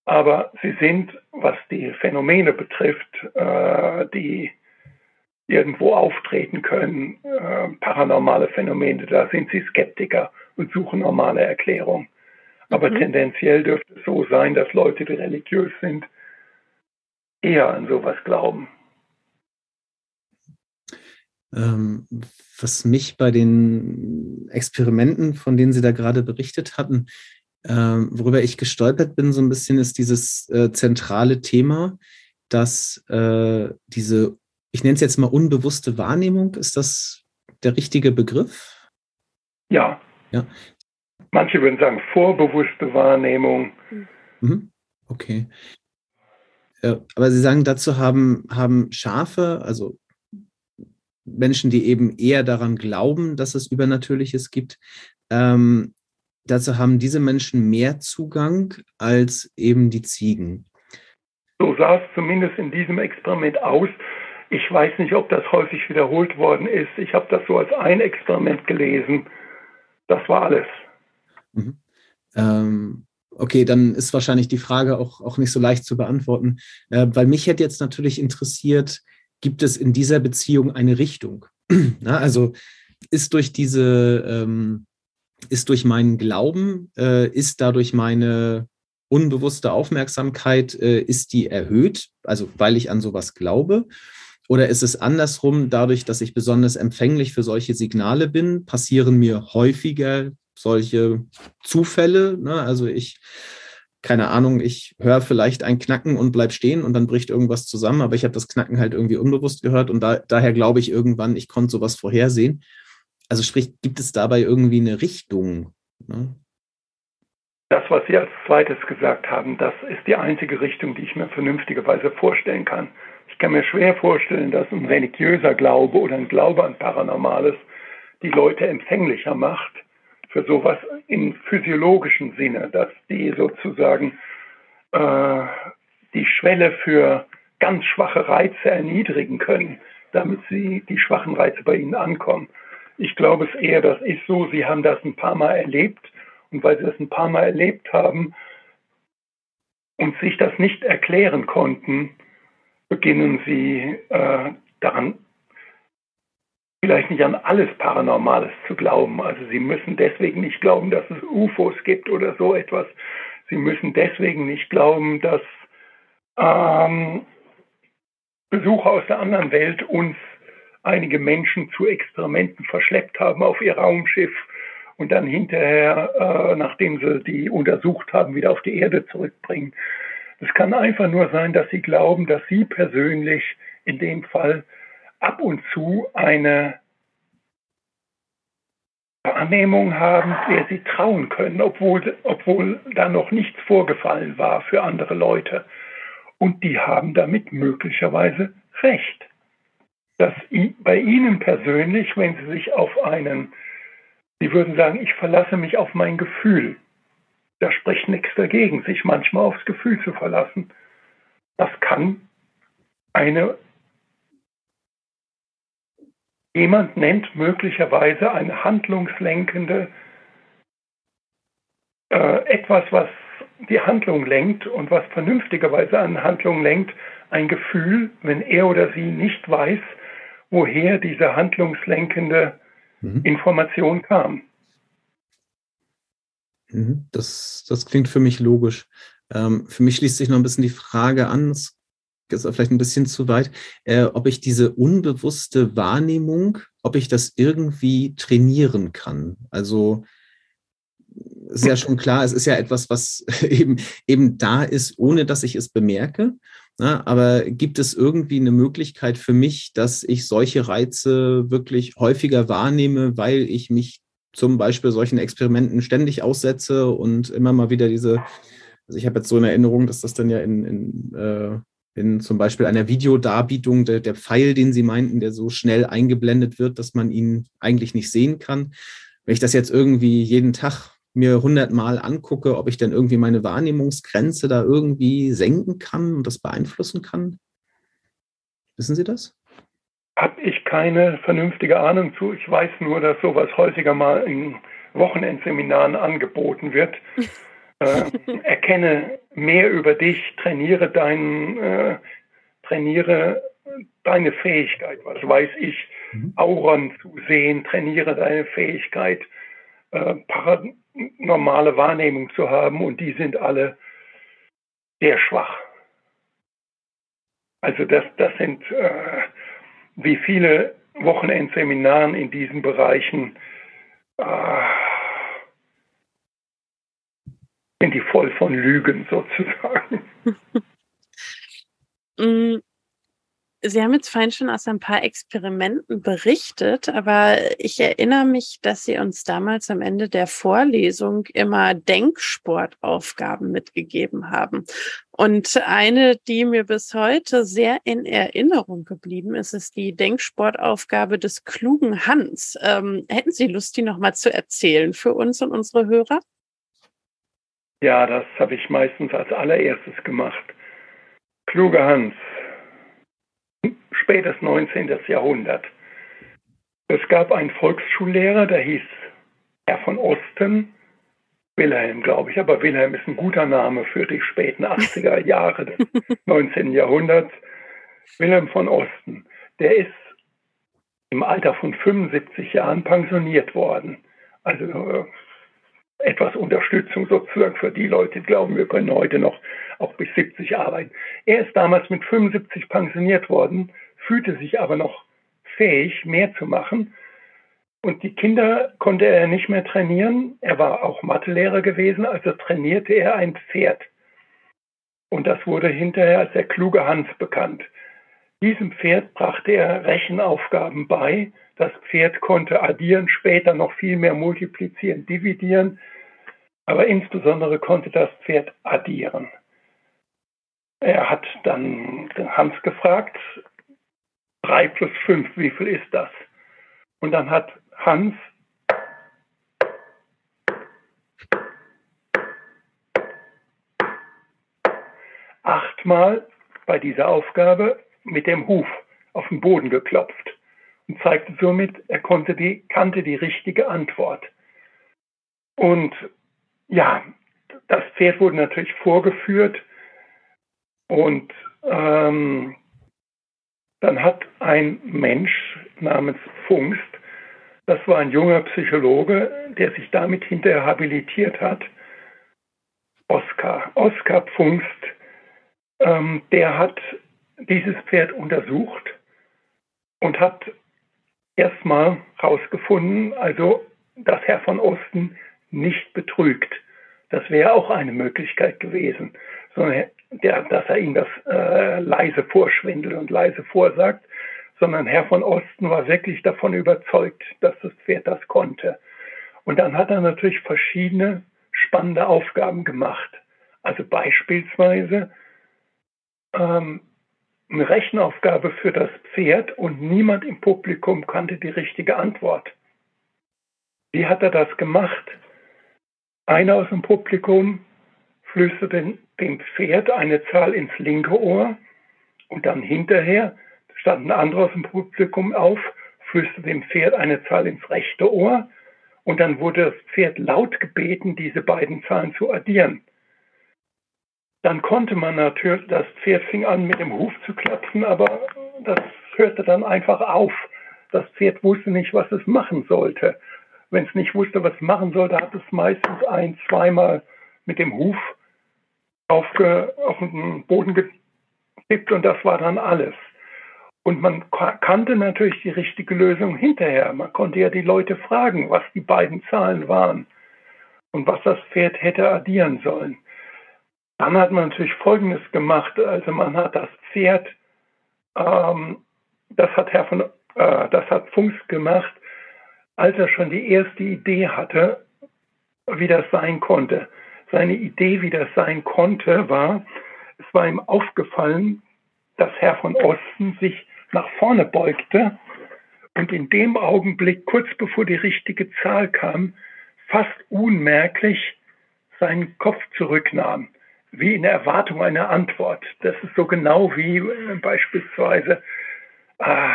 aber sie sind, was die Phänomene betrifft, äh, die irgendwo auftreten können, äh, paranormale Phänomene, da sind sie Skeptiker und suchen normale Erklärungen. Aber mhm. tendenziell dürfte es so sein, dass Leute, die religiös sind, eher an sowas glauben. Ähm, was mich bei den Experimenten, von denen Sie da gerade berichtet hatten, ähm, worüber ich gestolpert bin, so ein bisschen, ist dieses äh, zentrale Thema, dass äh, diese, ich nenne es jetzt mal unbewusste Wahrnehmung, ist das der richtige Begriff? Ja. ja. Manche würden sagen vorbewusste Wahrnehmung. Mhm. Okay. Äh, aber Sie sagen, dazu haben, haben Schafe, also Menschen, die eben eher daran glauben, dass es Übernatürliches gibt, ähm, dazu haben diese Menschen mehr Zugang als eben die Ziegen. So sah es zumindest in diesem Experiment aus. Ich weiß nicht, ob das häufig wiederholt worden ist. Ich habe das so als ein Experiment gelesen. Das war alles. Mhm. Ähm, okay, dann ist wahrscheinlich die Frage auch, auch nicht so leicht zu beantworten, äh, weil mich hätte jetzt natürlich interessiert, gibt es in dieser Beziehung eine Richtung? (clears throat) Na, also ist durch diese ähm, ist durch meinen Glauben, äh, ist dadurch meine unbewusste Aufmerksamkeit, äh, ist die erhöht, also weil ich an sowas glaube? Oder ist es andersrum, dadurch, dass ich besonders empfänglich für solche Signale bin, passieren mir häufiger solche Zufälle? Ne? Also ich, keine Ahnung, ich höre vielleicht ein Knacken und bleib stehen und dann bricht irgendwas zusammen, aber ich habe das Knacken halt irgendwie unbewusst gehört und da, daher glaube ich irgendwann, ich konnte sowas vorhersehen. Also sprich, gibt es dabei irgendwie eine Richtung? Ne? Das, was Sie als zweites gesagt haben, das ist die einzige Richtung, die ich mir vernünftigerweise vorstellen kann. Ich kann mir schwer vorstellen, dass ein religiöser Glaube oder ein Glaube an Paranormales die Leute empfänglicher macht für sowas im physiologischen Sinne, dass die sozusagen äh, die Schwelle für ganz schwache Reize erniedrigen können, damit sie die schwachen Reize bei ihnen ankommen. Ich glaube es eher, das ist so, sie haben das ein paar Mal erlebt und weil sie das ein paar Mal erlebt haben und sich das nicht erklären konnten, beginnen sie äh, daran, vielleicht nicht an alles Paranormales zu glauben. Also sie müssen deswegen nicht glauben, dass es UFOs gibt oder so etwas. Sie müssen deswegen nicht glauben, dass ähm, Besucher aus der anderen Welt uns einige Menschen zu Experimenten verschleppt haben auf ihr Raumschiff und dann hinterher, äh, nachdem sie die untersucht haben, wieder auf die Erde zurückbringen. Es kann einfach nur sein, dass sie glauben, dass sie persönlich in dem Fall ab und zu eine Wahrnehmung haben, der sie trauen können, obwohl, obwohl da noch nichts vorgefallen war für andere Leute. Und die haben damit möglicherweise recht dass bei Ihnen persönlich, wenn Sie sich auf einen, Sie würden sagen, ich verlasse mich auf mein Gefühl. Da spricht nichts dagegen, sich manchmal aufs Gefühl zu verlassen. Das kann eine, jemand nennt möglicherweise eine handlungslenkende, äh, etwas, was die Handlung lenkt und was vernünftigerweise an Handlung lenkt, ein Gefühl, wenn er oder sie nicht weiß, woher diese handlungslenkende mhm. Information kam. Mhm. Das, das klingt für mich logisch. Ähm, für mich schließt sich noch ein bisschen die Frage an, das ist vielleicht ein bisschen zu weit, äh, ob ich diese unbewusste Wahrnehmung, ob ich das irgendwie trainieren kann. Also ist ja schon klar, es ist ja etwas, was (laughs) eben, eben da ist, ohne dass ich es bemerke. Na, aber gibt es irgendwie eine Möglichkeit für mich, dass ich solche Reize wirklich häufiger wahrnehme, weil ich mich zum Beispiel solchen Experimenten ständig aussetze und immer mal wieder diese, also ich habe jetzt so in Erinnerung, dass das dann ja in, in, äh, in zum Beispiel einer Videodarbietung der, der Pfeil, den Sie meinten, der so schnell eingeblendet wird, dass man ihn eigentlich nicht sehen kann. Wenn ich das jetzt irgendwie jeden Tag mir hundertmal angucke, ob ich dann irgendwie meine Wahrnehmungsgrenze da irgendwie senken kann und das beeinflussen kann? Wissen Sie das? Habe ich keine vernünftige Ahnung zu. Ich weiß nur, dass sowas häufiger mal in Wochenendseminaren angeboten wird. (laughs) äh, erkenne mehr über dich, trainiere deinen, äh, trainiere deine Fähigkeit, was weiß ich, mhm. Auren zu sehen, trainiere deine Fähigkeit, äh, paranormale Wahrnehmung zu haben und die sind alle sehr schwach. Also das, das sind äh, wie viele Wochenendseminaren in diesen Bereichen äh, sind die voll von Lügen sozusagen. (laughs) (laughs) Sie haben jetzt vorhin schon aus ein paar Experimenten berichtet, aber ich erinnere mich, dass Sie uns damals am Ende der Vorlesung immer Denksportaufgaben mitgegeben haben. Und eine, die mir bis heute sehr in Erinnerung geblieben ist, ist die Denksportaufgabe des klugen Hans. Ähm, hätten Sie Lust, die nochmal zu erzählen für uns und unsere Hörer? Ja, das habe ich meistens als allererstes gemacht. Kluger Hans spätes 19. Jahrhundert. Es gab einen Volksschullehrer, der hieß Herr von Osten, Wilhelm, glaube ich, aber Wilhelm ist ein guter Name für die späten 80er (laughs) Jahre des 19. Jahrhunderts. Wilhelm von Osten, der ist im Alter von 75 Jahren pensioniert worden. Also äh, etwas Unterstützung sozusagen für die Leute, die glauben, wir können heute noch auch bis 70 arbeiten. Er ist damals mit 75 pensioniert worden fühlte sich aber noch fähig, mehr zu machen. Und die Kinder konnte er nicht mehr trainieren. Er war auch Mathelehrer gewesen, also trainierte er ein Pferd. Und das wurde hinterher als der kluge Hans bekannt. Diesem Pferd brachte er Rechenaufgaben bei. Das Pferd konnte addieren, später noch viel mehr multiplizieren, dividieren. Aber insbesondere konnte das Pferd addieren. Er hat dann Hans gefragt, 3 plus 5, wie viel ist das? Und dann hat Hans achtmal bei dieser Aufgabe mit dem Huf auf den Boden geklopft und zeigte somit, er konnte die, kannte die richtige Antwort. Und ja, das Pferd wurde natürlich vorgeführt und ähm, dann hat ein Mensch namens Pfungst, das war ein junger Psychologe, der sich damit hinterher habilitiert hat, Oskar. Oskar Pfungst, ähm, der hat dieses Pferd untersucht und hat erstmal herausgefunden, also dass Herr von Osten nicht betrügt. Das wäre auch eine Möglichkeit gewesen, sondern der, dass er ihm das äh, leise vorschwindelt und leise vorsagt, sondern Herr von Osten war wirklich davon überzeugt, dass das Pferd das konnte. Und dann hat er natürlich verschiedene spannende Aufgaben gemacht. Also beispielsweise ähm, eine Rechenaufgabe für das Pferd und niemand im Publikum kannte die richtige Antwort. Wie hat er das gemacht? Einer aus dem Publikum flüsterte dem Pferd eine Zahl ins linke Ohr und dann hinterher stand ein anderer aus dem Publikum auf, flüsterte dem Pferd eine Zahl ins rechte Ohr und dann wurde das Pferd laut gebeten, diese beiden Zahlen zu addieren. Dann konnte man natürlich, das Pferd fing an mit dem Huf zu klopfen, aber das hörte dann einfach auf. Das Pferd wusste nicht, was es machen sollte. Wenn es nicht wusste, was es machen sollte, hat es meistens ein, zweimal mit dem Huf aufge, auf den Boden getippt und das war dann alles. Und man kannte natürlich die richtige Lösung hinterher. Man konnte ja die Leute fragen, was die beiden Zahlen waren und was das Pferd hätte addieren sollen. Dann hat man natürlich Folgendes gemacht. Also man hat das Pferd, ähm, das hat Herr von, äh, das hat Funks gemacht, als er schon die erste Idee hatte, wie das sein konnte. Seine Idee, wie das sein konnte, war, es war ihm aufgefallen, dass Herr von Osten sich nach vorne beugte und in dem Augenblick, kurz bevor die richtige Zahl kam, fast unmerklich seinen Kopf zurücknahm wie in Erwartung einer Antwort. Das ist so genau wie äh, beispielsweise, äh,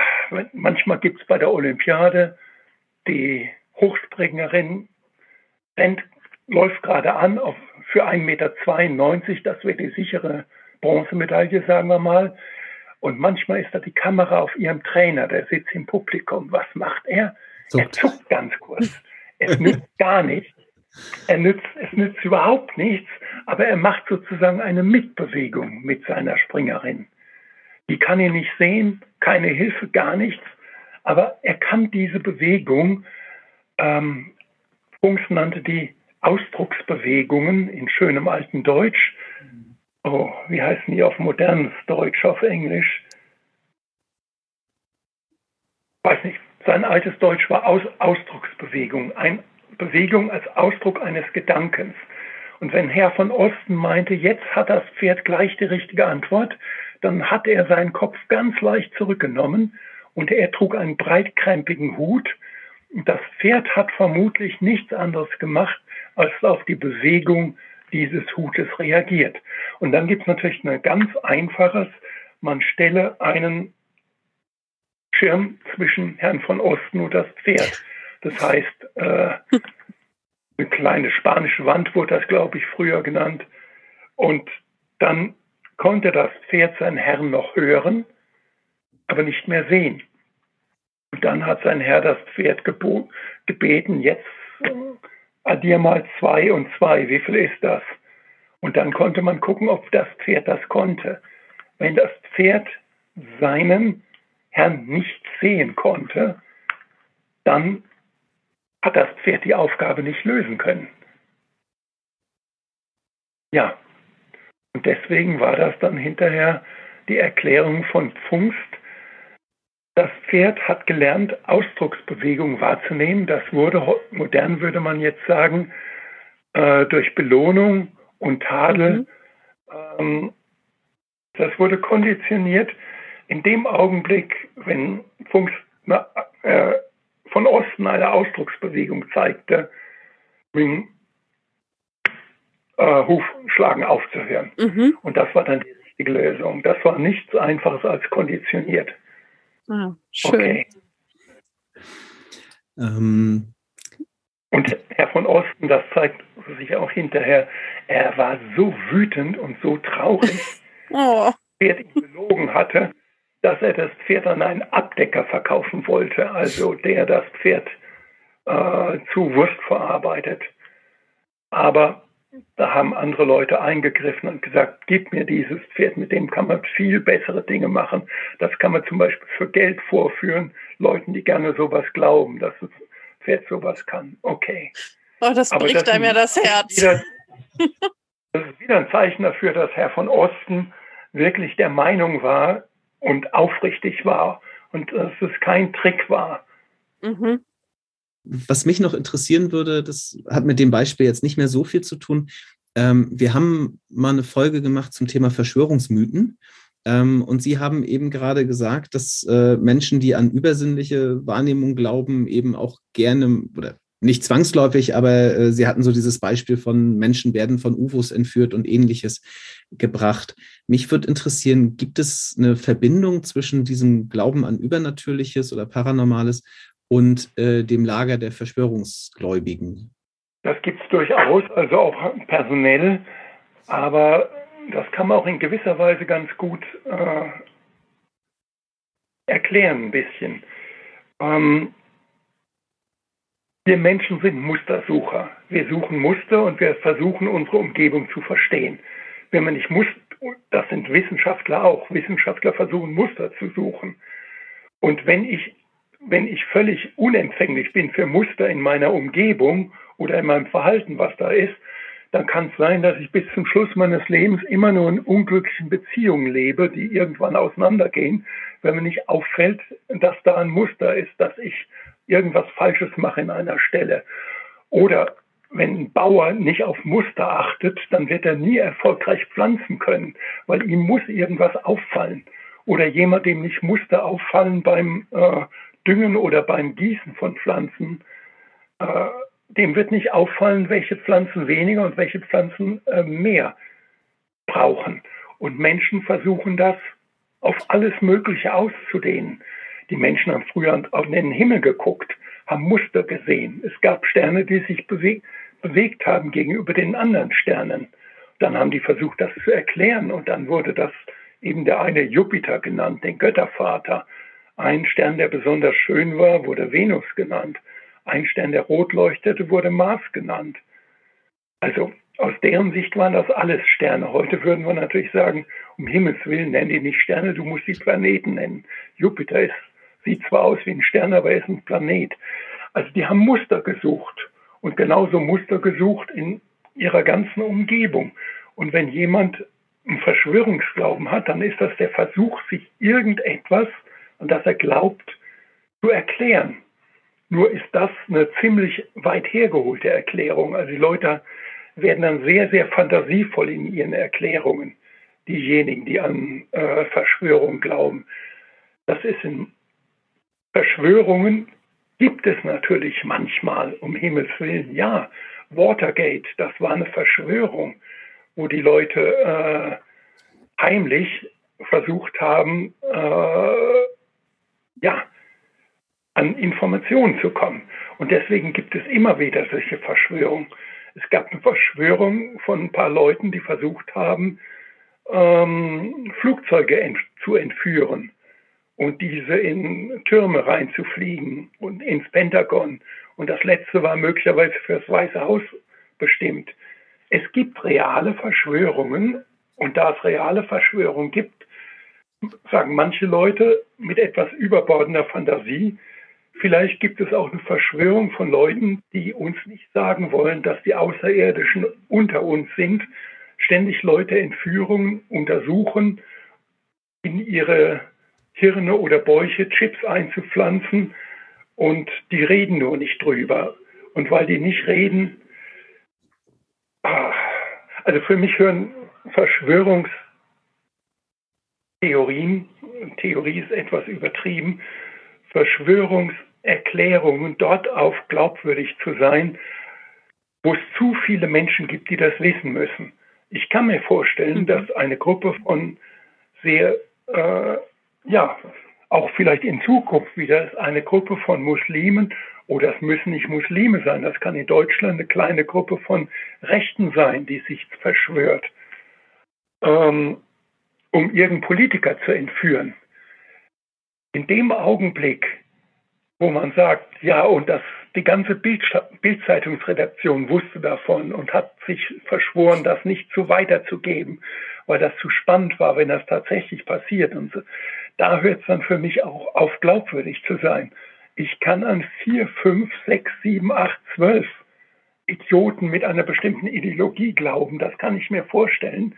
manchmal gibt es bei der Olympiade die Hochspringerin, rennt, läuft gerade an auf, für 1,92 Meter, das wäre die sichere Bronzemedaille, sagen wir mal. Und manchmal ist da die Kamera auf ihrem Trainer, der sitzt im Publikum. Was macht er? So. Er zuckt ganz kurz. Es (laughs) nützt gar nichts. Er nützt, es nützt überhaupt nichts, aber er macht sozusagen eine Mitbewegung mit seiner Springerin. Die kann ihn nicht sehen, keine Hilfe, gar nichts, aber er kann diese Bewegung, ähm, Funks nannte die Ausdrucksbewegungen in schönem alten Deutsch. Oh, wie heißen die auf modernes Deutsch, auf Englisch? Weiß nicht. Sein altes Deutsch war Aus Ausdrucksbewegung, ein Bewegung als Ausdruck eines Gedankens. Und wenn Herr von Osten meinte, jetzt hat das Pferd gleich die richtige Antwort, dann hat er seinen Kopf ganz leicht zurückgenommen und er trug einen breitkrempigen Hut. Das Pferd hat vermutlich nichts anderes gemacht, als auf die Bewegung dieses Hutes reagiert. Und dann gibt es natürlich ein ganz einfaches, man stelle einen Schirm zwischen Herrn von Osten und das Pferd. Das heißt, äh, eine kleine spanische Wand wurde das, glaube ich, früher genannt. Und dann konnte das Pferd seinen Herrn noch hören, aber nicht mehr sehen. Und dann hat sein Herr das Pferd gebeten, jetzt addier mal zwei und zwei, wie viel ist das? Und dann konnte man gucken, ob das Pferd das konnte. Wenn das Pferd seinen Herrn nicht sehen konnte, dann hat das Pferd die Aufgabe nicht lösen können. Ja, und deswegen war das dann hinterher die Erklärung von Pfungst. Das Pferd hat gelernt, Ausdrucksbewegungen wahrzunehmen. Das wurde, modern würde man jetzt sagen, äh, durch Belohnung und Tadel. Mhm. Ähm, das wurde konditioniert in dem Augenblick, wenn Pfungst äh, von Osten eine Ausdrucksbewegung zeigte, mit äh, Hufschlagen aufzuhören. Mhm. Und das war dann die richtige Lösung. Das war nichts anderes als konditioniert. Ah, schön. Okay. Ähm. Und Herr von Osten, das zeigt sich auch hinterher, er war so wütend und so traurig, (laughs) oh. wer ihn belogen hatte, dass er das Pferd an einen Abdecker verkaufen wollte, also der das Pferd äh, zu Wurst verarbeitet. Aber da haben andere Leute eingegriffen und gesagt, gib mir dieses Pferd, mit dem kann man viel bessere Dinge machen. Das kann man zum Beispiel für Geld vorführen, Leuten, die gerne sowas glauben, dass das Pferd sowas kann. Okay. Oh, das bricht einem ja das Herz. Wieder, das ist wieder ein Zeichen dafür, dass Herr von Osten wirklich der Meinung war, und aufrichtig war und dass es kein Trick war. Mhm. Was mich noch interessieren würde, das hat mit dem Beispiel jetzt nicht mehr so viel zu tun. Ähm, wir haben mal eine Folge gemacht zum Thema Verschwörungsmythen. Ähm, und Sie haben eben gerade gesagt, dass äh, Menschen, die an übersinnliche Wahrnehmung glauben, eben auch gerne oder nicht zwangsläufig, aber äh, Sie hatten so dieses Beispiel von Menschen werden von UFOs entführt und ähnliches gebracht. Mich würde interessieren, gibt es eine Verbindung zwischen diesem Glauben an Übernatürliches oder Paranormales und äh, dem Lager der Verschwörungsgläubigen? Das gibt es durchaus, also auch personell, aber das kann man auch in gewisser Weise ganz gut äh, erklären, ein bisschen. Ähm, wir Menschen sind Mustersucher. Wir suchen Muster und wir versuchen unsere Umgebung zu verstehen. Wenn man nicht Muster, das sind Wissenschaftler auch. Wissenschaftler versuchen Muster zu suchen. Und wenn ich, wenn ich völlig unempfänglich bin für Muster in meiner Umgebung oder in meinem Verhalten, was da ist, dann kann es sein, dass ich bis zum Schluss meines Lebens immer nur in unglücklichen Beziehungen lebe, die irgendwann auseinandergehen, wenn mir nicht auffällt, dass da ein Muster ist, dass ich irgendwas Falsches mache in einer Stelle. Oder wenn ein Bauer nicht auf Muster achtet, dann wird er nie erfolgreich pflanzen können, weil ihm muss irgendwas auffallen. Oder jemand, dem nicht Muster auffallen beim äh, Düngen oder beim Gießen von Pflanzen, äh, dem wird nicht auffallen, welche Pflanzen weniger und welche Pflanzen äh, mehr brauchen. Und Menschen versuchen das auf alles Mögliche auszudehnen. Die Menschen haben früher auf den Himmel geguckt, haben Muster gesehen. Es gab Sterne, die sich bewegt, bewegt haben gegenüber den anderen Sternen. Dann haben die versucht, das zu erklären und dann wurde das eben der eine Jupiter genannt, den Göttervater. Ein Stern, der besonders schön war, wurde Venus genannt. Ein Stern, der rot leuchtete, wurde Mars genannt. Also aus deren Sicht waren das alles Sterne. Heute würden wir natürlich sagen, um Himmels Willen, nenn die nicht Sterne, du musst die Planeten nennen. Jupiter ist, sieht zwar aus wie ein Stern, aber er ist ein Planet. Also die haben Muster gesucht und genauso Muster gesucht in ihrer ganzen Umgebung. Und wenn jemand einen Verschwörungsglauben hat, dann ist das der Versuch, sich irgendetwas, an das er glaubt, zu erklären. Nur ist das eine ziemlich weit hergeholte Erklärung. Also die Leute werden dann sehr, sehr fantasievoll in ihren Erklärungen, diejenigen, die an äh, Verschwörung glauben. Das ist in Verschwörungen gibt es natürlich manchmal, um Himmels Willen, ja. Watergate, das war eine Verschwörung, wo die Leute äh, heimlich versucht haben, äh, ja, an Informationen zu kommen. Und deswegen gibt es immer wieder solche Verschwörungen. Es gab eine Verschwörung von ein paar Leuten, die versucht haben, ähm, Flugzeuge ent zu entführen und diese in Türme reinzufliegen und ins Pentagon. Und das letzte war möglicherweise für das Weiße Haus bestimmt. Es gibt reale Verschwörungen und da es reale Verschwörungen gibt, sagen manche Leute mit etwas überbordender Fantasie, Vielleicht gibt es auch eine Verschwörung von Leuten, die uns nicht sagen wollen, dass die Außerirdischen unter uns sind, ständig Leute entführen, untersuchen, in ihre Hirne oder Bäuche Chips einzupflanzen und die reden nur nicht drüber. Und weil die nicht reden, ah, also für mich hören Verschwörungstheorien, Theorie ist etwas übertrieben, Verschwörungserklärungen dort auf glaubwürdig zu sein, wo es zu viele Menschen gibt, die das wissen müssen. Ich kann mir vorstellen, mhm. dass eine Gruppe von sehr, äh, ja, auch vielleicht in Zukunft wieder eine Gruppe von Muslimen, oder es müssen nicht Muslime sein, das kann in Deutschland eine kleine Gruppe von Rechten sein, die sich verschwört, ähm, um irgendeinen Politiker zu entführen in dem Augenblick, wo man sagt, ja, und das, die ganze Bildzeitungsredaktion wusste davon und hat sich verschworen, das nicht so weiterzugeben, weil das zu spannend war, wenn das tatsächlich passiert. Und so, da hört es dann für mich auch auf, glaubwürdig zu sein. Ich kann an vier, fünf, sechs, sieben, acht, zwölf Idioten mit einer bestimmten Ideologie glauben. Das kann ich mir vorstellen.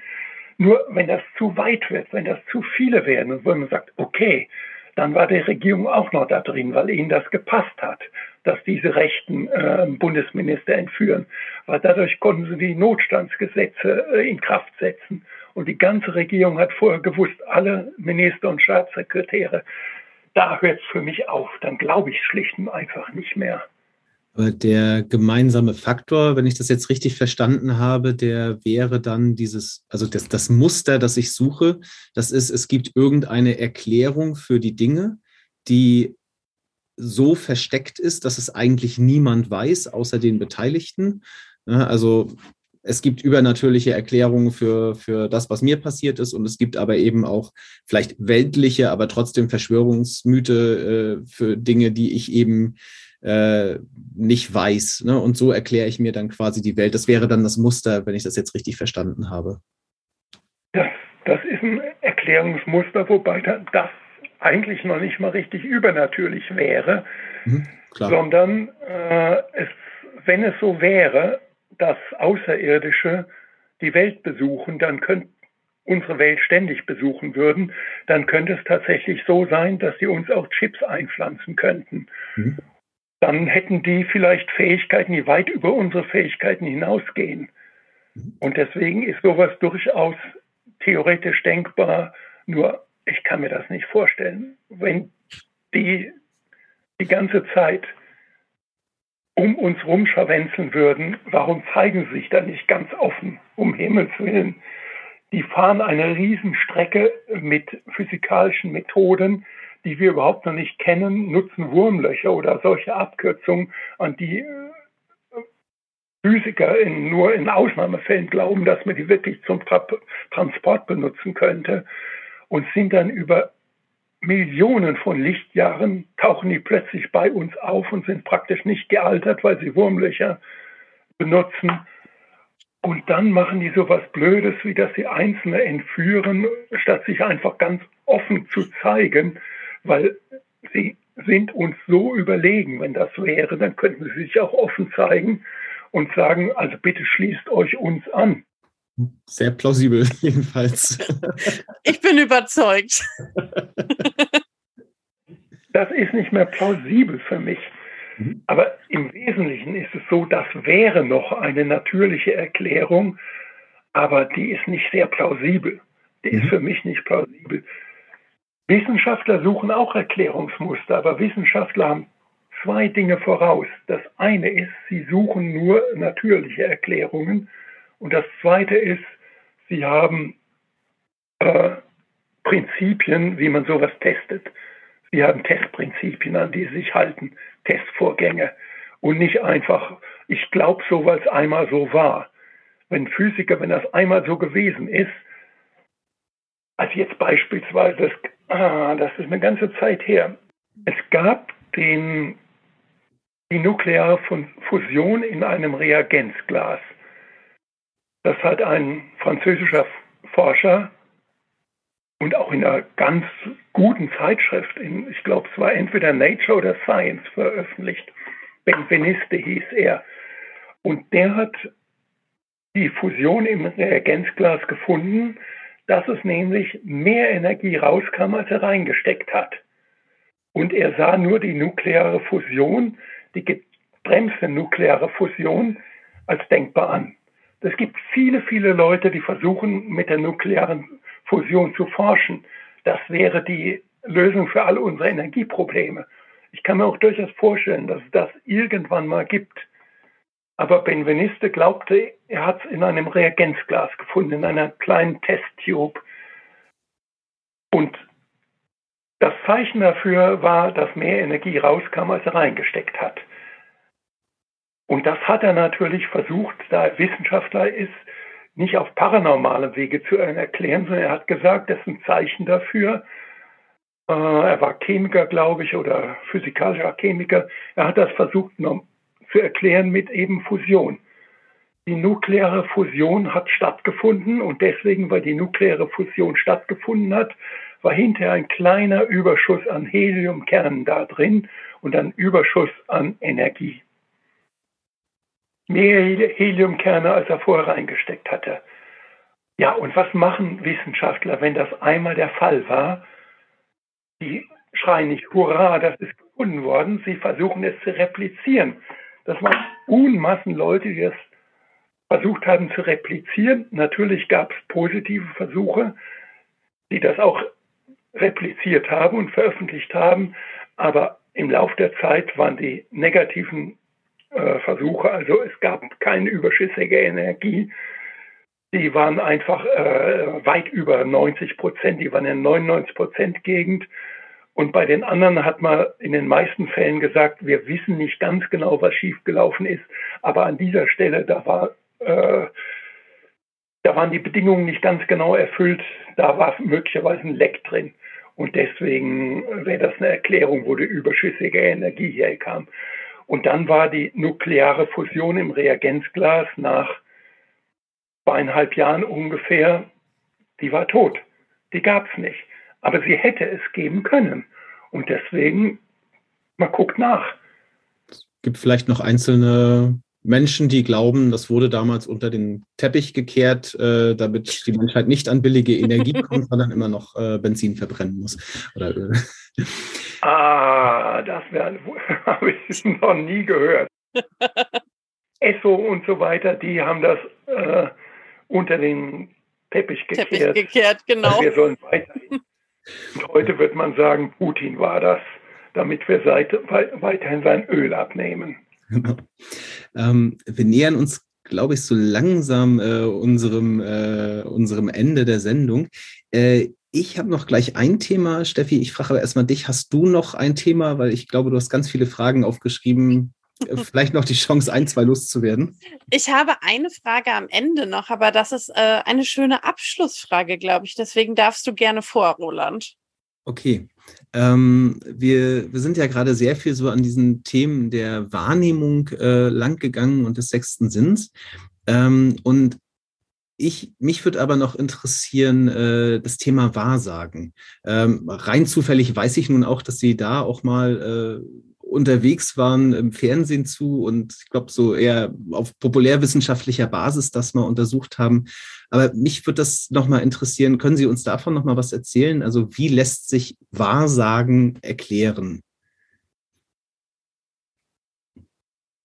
Nur wenn das zu weit wird, wenn das zu viele werden und wenn man sagt, okay, dann war die Regierung auch noch da drin, weil ihnen das gepasst hat, dass diese Rechten äh, Bundesminister entführen. Weil dadurch konnten sie die Notstandsgesetze äh, in Kraft setzen. Und die ganze Regierung hat vorher gewusst, alle Minister und Staatssekretäre, da hört es für mich auf. Dann glaube ich schlicht und einfach nicht mehr. Aber der gemeinsame Faktor, wenn ich das jetzt richtig verstanden habe, der wäre dann dieses, also das, das Muster, das ich suche, das ist, es gibt irgendeine Erklärung für die Dinge, die so versteckt ist, dass es eigentlich niemand weiß, außer den Beteiligten. Also es gibt übernatürliche Erklärungen für, für das, was mir passiert ist. Und es gibt aber eben auch vielleicht weltliche, aber trotzdem Verschwörungsmythe äh, für Dinge, die ich eben äh, nicht weiß. Ne? Und so erkläre ich mir dann quasi die Welt. Das wäre dann das Muster, wenn ich das jetzt richtig verstanden habe. Das, das ist ein Erklärungsmuster, wobei das eigentlich noch nicht mal richtig übernatürlich wäre, mhm, sondern äh, es, wenn es so wäre, dass Außerirdische die Welt besuchen, dann könnte unsere Welt ständig besuchen würden, dann könnte es tatsächlich so sein, dass sie uns auch Chips einpflanzen könnten. Mhm. Dann hätten die vielleicht Fähigkeiten, die weit über unsere Fähigkeiten hinausgehen. Mhm. Und deswegen ist sowas durchaus theoretisch denkbar, nur ich kann mir das nicht vorstellen. Wenn die die ganze Zeit um uns rumscharwenzeln würden, warum zeigen sie sich da nicht ganz offen, um Himmels Willen? Die fahren eine Riesenstrecke mit physikalischen Methoden, die wir überhaupt noch nicht kennen, nutzen Wurmlöcher oder solche Abkürzungen, an die äh, Physiker in, nur in Ausnahmefällen glauben, dass man die wirklich zum Tra Transport benutzen könnte und sind dann über Millionen von Lichtjahren tauchen die plötzlich bei uns auf und sind praktisch nicht gealtert, weil sie Wurmlöcher benutzen. Und dann machen die sowas Blödes, wie dass sie Einzelne entführen, statt sich einfach ganz offen zu zeigen, weil sie sind uns so überlegen. Wenn das wäre, dann könnten sie sich auch offen zeigen und sagen, also bitte schließt euch uns an. Sehr plausibel, (laughs) jedenfalls. Ich bin überzeugt. Das ist nicht mehr plausibel für mich. Mhm. Aber im Wesentlichen ist es so, das wäre noch eine natürliche Erklärung, aber die ist nicht sehr plausibel. Die ist mhm. für mich nicht plausibel. Wissenschaftler suchen auch Erklärungsmuster, aber Wissenschaftler haben zwei Dinge voraus. Das eine ist, sie suchen nur natürliche Erklärungen und das Zweite ist, sie haben äh, Prinzipien, wie man sowas testet. Sie haben Testprinzipien, an die sie sich halten, Testvorgänge und nicht einfach, ich glaube so, weil es einmal so war. Wenn Physiker, wenn das einmal so gewesen ist, als jetzt beispielsweise, das, ah, das ist eine ganze Zeit her, es gab den, die nukleare Fusion in einem Reagenzglas. Das hat ein französischer Forscher und auch in einer ganz guten Zeitschrift, in, ich glaube, es war entweder Nature oder Science veröffentlicht. Benveniste hieß er. Und der hat die Fusion im Reagenzglas gefunden, dass es nämlich mehr Energie rauskam, als er reingesteckt hat. Und er sah nur die nukleare Fusion, die gebremste nukleare Fusion, als denkbar an. Es gibt viele, viele Leute, die versuchen, mit der nuklearen Fusion zu forschen. Das wäre die Lösung für alle unsere Energieprobleme. Ich kann mir auch durchaus vorstellen, dass es das irgendwann mal gibt. Aber Benveniste glaubte, er hat es in einem Reagenzglas gefunden, in einer kleinen Testtube. Und das Zeichen dafür war, dass mehr Energie rauskam, als er reingesteckt hat. Und das hat er natürlich versucht, da er Wissenschaftler ist, nicht auf paranormale Wege zu erklären, sondern er hat gesagt, das ist ein Zeichen dafür. Äh, er war Chemiker, glaube ich, oder physikalischer Chemiker. Er hat das versucht zu erklären mit eben Fusion. Die nukleare Fusion hat stattgefunden und deswegen, weil die nukleare Fusion stattgefunden hat, war hinterher ein kleiner Überschuss an Heliumkernen da drin und ein Überschuss an Energie mehr Heliumkerne, als er vorher reingesteckt hatte. Ja, und was machen Wissenschaftler, wenn das einmal der Fall war? Die schreien nicht, hurra, das ist gefunden worden. Sie versuchen es zu replizieren. Das waren Unmassen Leute, die das versucht haben zu replizieren. Natürlich gab es positive Versuche, die das auch repliziert haben und veröffentlicht haben. Aber im Laufe der Zeit waren die negativen äh, Versuche. Also es gab keine überschüssige Energie. Die waren einfach äh, weit über 90 Prozent, die waren in 99 Prozent Gegend. Und bei den anderen hat man in den meisten Fällen gesagt, wir wissen nicht ganz genau, was schiefgelaufen ist, aber an dieser Stelle, da war, äh, da waren die Bedingungen nicht ganz genau erfüllt, da war möglicherweise ein Leck drin. Und deswegen wäre das eine Erklärung, wo die überschüssige Energie herkam. Und dann war die nukleare Fusion im Reagenzglas nach zweieinhalb Jahren ungefähr, die war tot. Die gab es nicht. Aber sie hätte es geben können. Und deswegen, man guckt nach. Es gibt vielleicht noch einzelne Menschen, die glauben, das wurde damals unter den Teppich gekehrt, äh, damit die Menschheit nicht an billige Energie (laughs) kommt, sondern immer noch äh, Benzin verbrennen muss oder Öl. Ah, das (laughs) habe ich noch nie gehört. (laughs) Esso und so weiter, die haben das äh, unter den Teppich gekehrt. Teppich gekehrt, genau. Wir sollen weiterhin. Und heute wird man sagen, Putin war das, damit wir seit, weiterhin sein Öl abnehmen. Genau. (laughs) Ähm, wir nähern uns, glaube ich, so langsam äh, unserem, äh, unserem Ende der Sendung. Äh, ich habe noch gleich ein Thema, Steffi. Ich frage aber erstmal dich, hast du noch ein Thema? Weil ich glaube, du hast ganz viele Fragen aufgeschrieben. Vielleicht noch die Chance, ein, zwei loszuwerden. Ich habe eine Frage am Ende noch, aber das ist äh, eine schöne Abschlussfrage, glaube ich. Deswegen darfst du gerne vor, Roland. Okay. Ähm, wir, wir sind ja gerade sehr viel so an diesen Themen der Wahrnehmung äh, langgegangen und des sechsten Sinns. Ähm, und ich, mich würde aber noch interessieren, äh, das Thema Wahrsagen. Ähm, rein zufällig weiß ich nun auch, dass Sie da auch mal äh, unterwegs waren im Fernsehen zu und ich glaube, so eher auf populärwissenschaftlicher Basis das mal untersucht haben. Aber mich würde das nochmal interessieren. Können Sie uns davon nochmal was erzählen? Also wie lässt sich Wahrsagen erklären?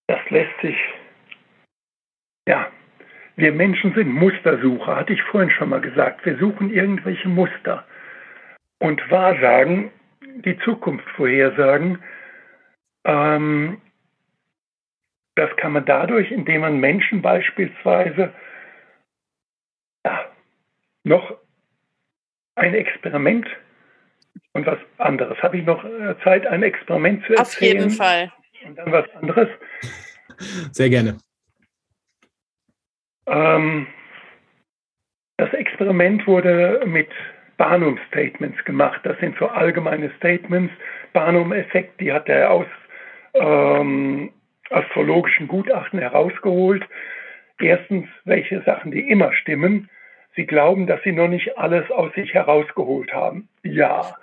Das lässt sich, ja, wir Menschen sind Mustersucher, hatte ich vorhin schon mal gesagt. Wir suchen irgendwelche Muster. Und Wahrsagen, die Zukunft vorhersagen, ähm, das kann man dadurch, indem man Menschen beispielsweise ja, noch ein Experiment und was anderes. Habe ich noch äh, Zeit, ein Experiment zu erzählen? Auf jeden Fall. Und dann was anderes? Sehr gerne. Ähm, das Experiment wurde mit Barnum-Statements gemacht. Das sind so allgemeine Statements. Barnum-Effekt, die hat er aus ähm, astrologischen Gutachten herausgeholt. Erstens, welche Sachen, die immer stimmen. Sie glauben, dass sie noch nicht alles aus sich herausgeholt haben. Ja,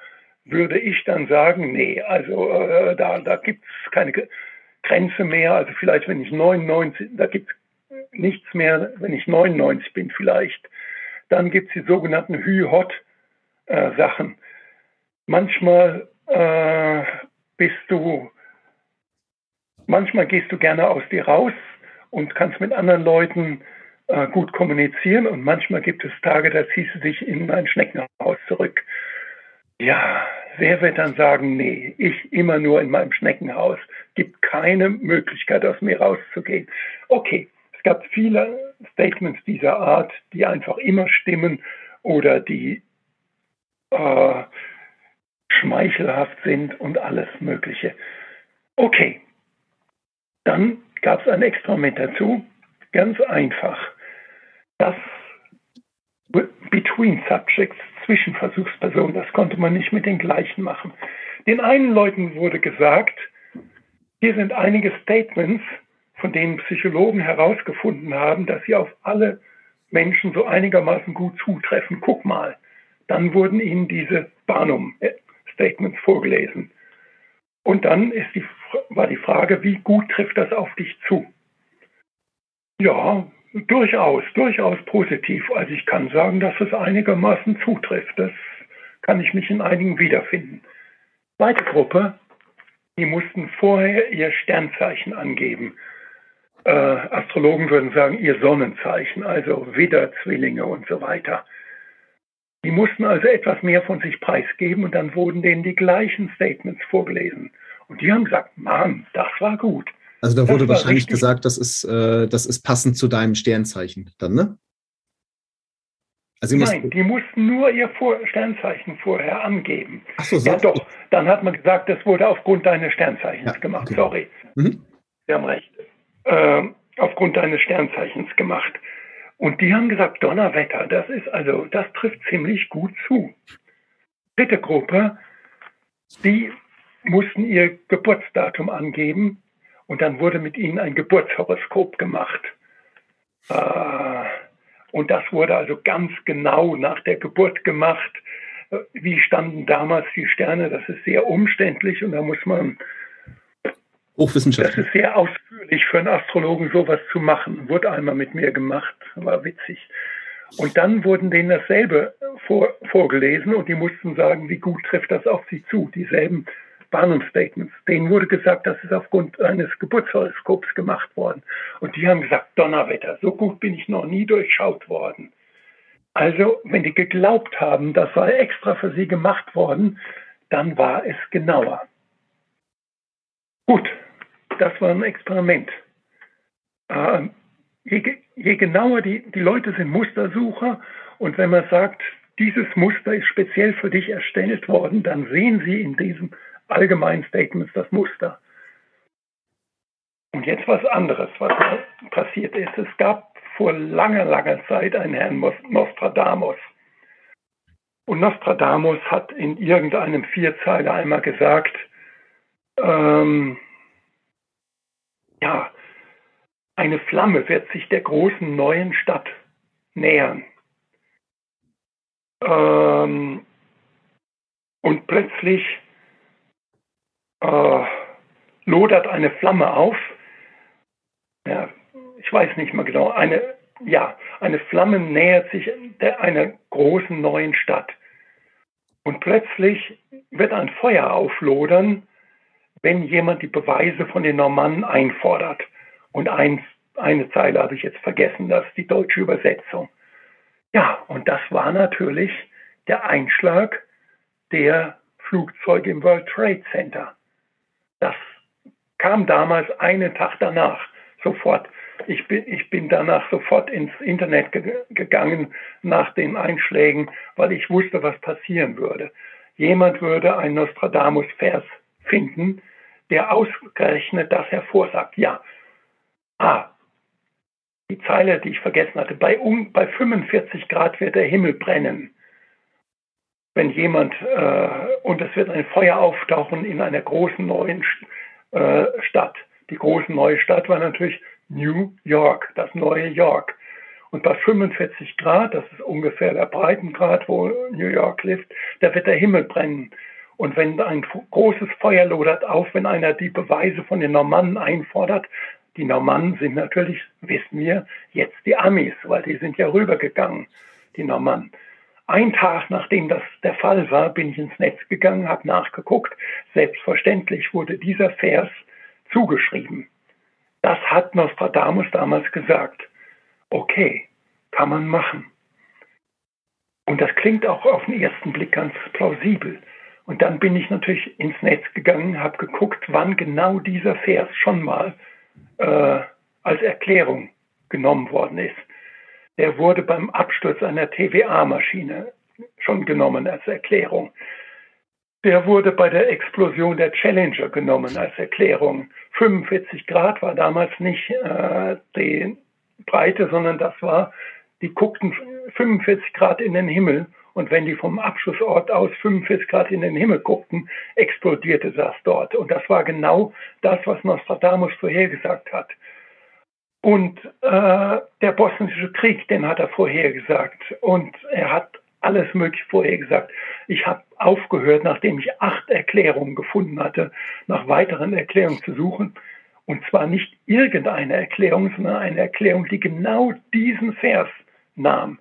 würde ich dann sagen, nee, also äh, da, da gibt es keine Grenze mehr. Also vielleicht, wenn ich 99, da gibt es nichts mehr, wenn ich 99 bin vielleicht. Dann gibt es die sogenannten Hü-Hot-Sachen. Äh, manchmal äh, bist du, manchmal gehst du gerne aus dir raus und kannst mit anderen Leuten äh, gut kommunizieren und manchmal gibt es Tage, da ziehst du dich in ein Schneckenhaus zurück. Ja, wer wird dann sagen, nee, ich immer nur in meinem Schneckenhaus, gibt keine Möglichkeit, aus mir rauszugehen. Okay, es gab viele Statements dieser Art, die einfach immer stimmen oder die äh, schmeichelhaft sind und alles Mögliche. Okay, dann gab es ein Experiment dazu, ganz einfach. Das Between Subjects, Zwischenversuchspersonen, das konnte man nicht mit den gleichen machen. Den einen Leuten wurde gesagt, hier sind einige Statements, von denen Psychologen herausgefunden haben, dass sie auf alle Menschen so einigermaßen gut zutreffen. Guck mal. Dann wurden ihnen diese Barnum-Statements vorgelesen. Und dann die, war die Frage, wie gut trifft das auf dich zu? Ja, durchaus, durchaus positiv. Also ich kann sagen, dass es einigermaßen zutrifft. Das kann ich mich in einigen wiederfinden. Zweite Gruppe, die mussten vorher ihr Sternzeichen angeben äh, Astrologen würden sagen, ihr Sonnenzeichen, also Widder, Zwillinge und so weiter. Die mussten also etwas mehr von sich preisgeben und dann wurden denen die gleichen Statements vorgelesen. Und die haben gesagt, Mann, das war gut. Also da wurde wahrscheinlich richtig. gesagt, das ist, äh, das ist passend zu deinem Sternzeichen dann, ne? Also Nein, die mussten nur ihr Vor Sternzeichen vorher angeben. Ach so, so. Ja doch, dann hat man gesagt, das wurde aufgrund deines Sternzeichens ja, gemacht. Okay. Sorry. Mhm. Sie haben recht äh, aufgrund deines Sternzeichens gemacht. Und die haben gesagt, Donnerwetter, das ist also, das trifft ziemlich gut zu. Dritte Gruppe, die mussten ihr Geburtsdatum angeben und dann wurde mit ihnen ein Geburtshoroskop gemacht. Äh, und das wurde also ganz genau nach der Geburt gemacht. Äh, wie standen damals die Sterne? Das ist sehr umständlich und da muss man Hochwissenschaftlich. Das ist sehr ausführlich für einen Astrologen, sowas zu machen. Wurde einmal mit mir gemacht, war witzig. Und dann wurden denen dasselbe vor, vorgelesen und die mussten sagen, wie gut trifft das auf sie zu, dieselben Barnum-Statements. Denen wurde gesagt, das ist aufgrund eines Geburtshoroskops gemacht worden. Und die haben gesagt, Donnerwetter, so gut bin ich noch nie durchschaut worden. Also, wenn die geglaubt haben, das sei extra für sie gemacht worden, dann war es genauer. Gut, das war ein Experiment. Ähm, je, je, genauer die, die Leute sind Mustersucher und wenn man sagt, dieses Muster ist speziell für dich erstellt worden, dann sehen sie in diesem allgemeinen Statement das Muster. Und jetzt was anderes, was passiert ist. Es gab vor langer, langer Zeit einen Herrn Nostradamus. Und Nostradamus hat in irgendeinem Vierzeiler einmal gesagt, ähm, ja, eine Flamme wird sich der großen neuen Stadt nähern. Ähm, und plötzlich äh, lodert eine Flamme auf. Ja, ich weiß nicht mehr genau. Eine, ja, eine Flamme nähert sich der, einer großen neuen Stadt. Und plötzlich wird ein Feuer auflodern, wenn jemand die Beweise von den Normannen einfordert. Und eins, eine Zeile habe ich jetzt vergessen, das ist die deutsche Übersetzung. Ja, und das war natürlich der Einschlag der Flugzeuge im World Trade Center. Das kam damals einen Tag danach sofort. Ich bin, ich bin danach sofort ins Internet ge gegangen nach den Einschlägen, weil ich wusste, was passieren würde. Jemand würde einen Nostradamus-Vers finden, der ausgerechnet das hervorsagt. Ja, ah, die Zeile, die ich vergessen hatte, bei, um, bei 45 Grad wird der Himmel brennen wenn jemand äh, und es wird ein Feuer auftauchen in einer großen neuen äh, Stadt. Die große neue Stadt war natürlich New York, das neue York. Und bei 45 Grad, das ist ungefähr der Breitengrad, wo New York lebt, da wird der Himmel brennen. Und wenn ein großes Feuer lodert auf, wenn einer die Beweise von den Normannen einfordert, die Normannen sind natürlich, wissen wir, jetzt die Amis, weil die sind ja rübergegangen, die Normannen. Ein Tag nachdem das der Fall war, bin ich ins Netz gegangen, habe nachgeguckt. Selbstverständlich wurde dieser Vers zugeschrieben. Das hat Nostradamus damals gesagt. Okay, kann man machen. Und das klingt auch auf den ersten Blick ganz plausibel. Und dann bin ich natürlich ins Netz gegangen, habe geguckt, wann genau dieser Vers schon mal äh, als Erklärung genommen worden ist der wurde beim Absturz einer TVA-Maschine schon genommen als Erklärung. Der wurde bei der Explosion der Challenger genommen als Erklärung. 45 Grad war damals nicht äh, die Breite, sondern das war, die guckten 45 Grad in den Himmel und wenn die vom Abschussort aus 45 Grad in den Himmel guckten, explodierte das dort. Und das war genau das, was Nostradamus vorhergesagt hat. Und äh, der bosnische Krieg, den hat er vorhergesagt. Und er hat alles Mögliche vorhergesagt. Ich habe aufgehört, nachdem ich acht Erklärungen gefunden hatte, nach weiteren Erklärungen zu suchen. Und zwar nicht irgendeine Erklärung, sondern eine Erklärung, die genau diesen Vers nahm.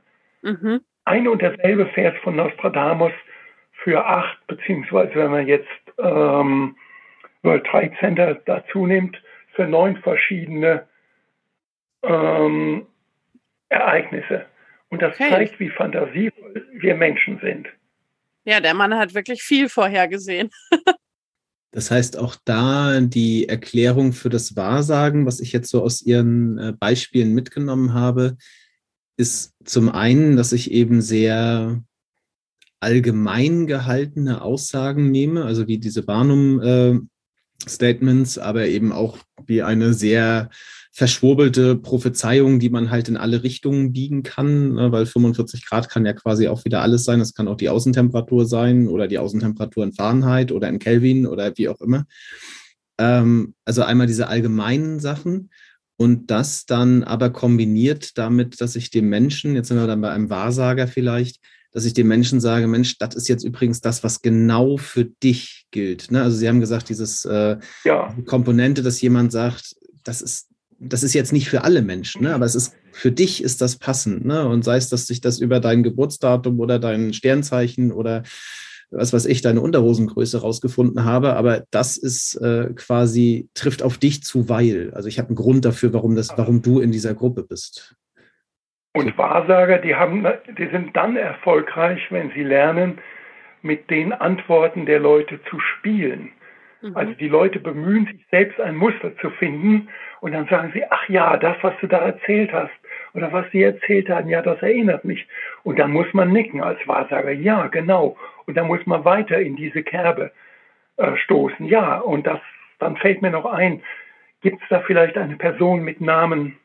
Mhm. Ein und derselbe Vers von Nostradamus für acht, beziehungsweise wenn man jetzt ähm, World Trade Center dazu nimmt, für neun verschiedene ähm, Ereignisse. Und das okay. zeigt, wie fantasievoll wir Menschen sind. Ja, der Mann hat wirklich viel vorhergesehen. (laughs) das heißt, auch da die Erklärung für das Wahrsagen, was ich jetzt so aus Ihren äh, Beispielen mitgenommen habe, ist zum einen, dass ich eben sehr allgemein gehaltene Aussagen nehme, also wie diese Barnum-Statements, äh, aber eben auch wie eine sehr verschwurbelte Prophezeiung, die man halt in alle Richtungen biegen kann, ne, weil 45 Grad kann ja quasi auch wieder alles sein. Es kann auch die Außentemperatur sein oder die Außentemperatur in Fahrenheit oder in Kelvin oder wie auch immer. Ähm, also einmal diese allgemeinen Sachen und das dann aber kombiniert damit, dass ich dem Menschen, jetzt sind wir dann bei einem Wahrsager vielleicht, dass ich den Menschen sage, Mensch, das ist jetzt übrigens das, was genau für dich gilt. Ne? Also Sie haben gesagt, dieses äh, ja. Komponente, dass jemand sagt, das ist, das ist jetzt nicht für alle Menschen, ne? aber es ist für dich ist das passend. Ne? Und sei es, dass sich das über dein Geburtsdatum oder dein Sternzeichen oder was weiß ich, deine Unterhosengröße rausgefunden habe, aber das ist äh, quasi, trifft auf dich zu, weil. Also ich habe einen Grund dafür, warum das, warum du in dieser Gruppe bist. Und Wahrsager, die haben, die sind dann erfolgreich, wenn sie lernen, mit den Antworten der Leute zu spielen. Mhm. Also die Leute bemühen sich selbst ein Muster zu finden und dann sagen sie, ach ja, das, was du da erzählt hast oder was sie erzählt haben, ja, das erinnert mich. Und dann muss man nicken als Wahrsager, ja, genau. Und dann muss man weiter in diese Kerbe äh, stoßen. Ja, und das, dann fällt mir noch ein, gibt es da vielleicht eine Person mit Namen,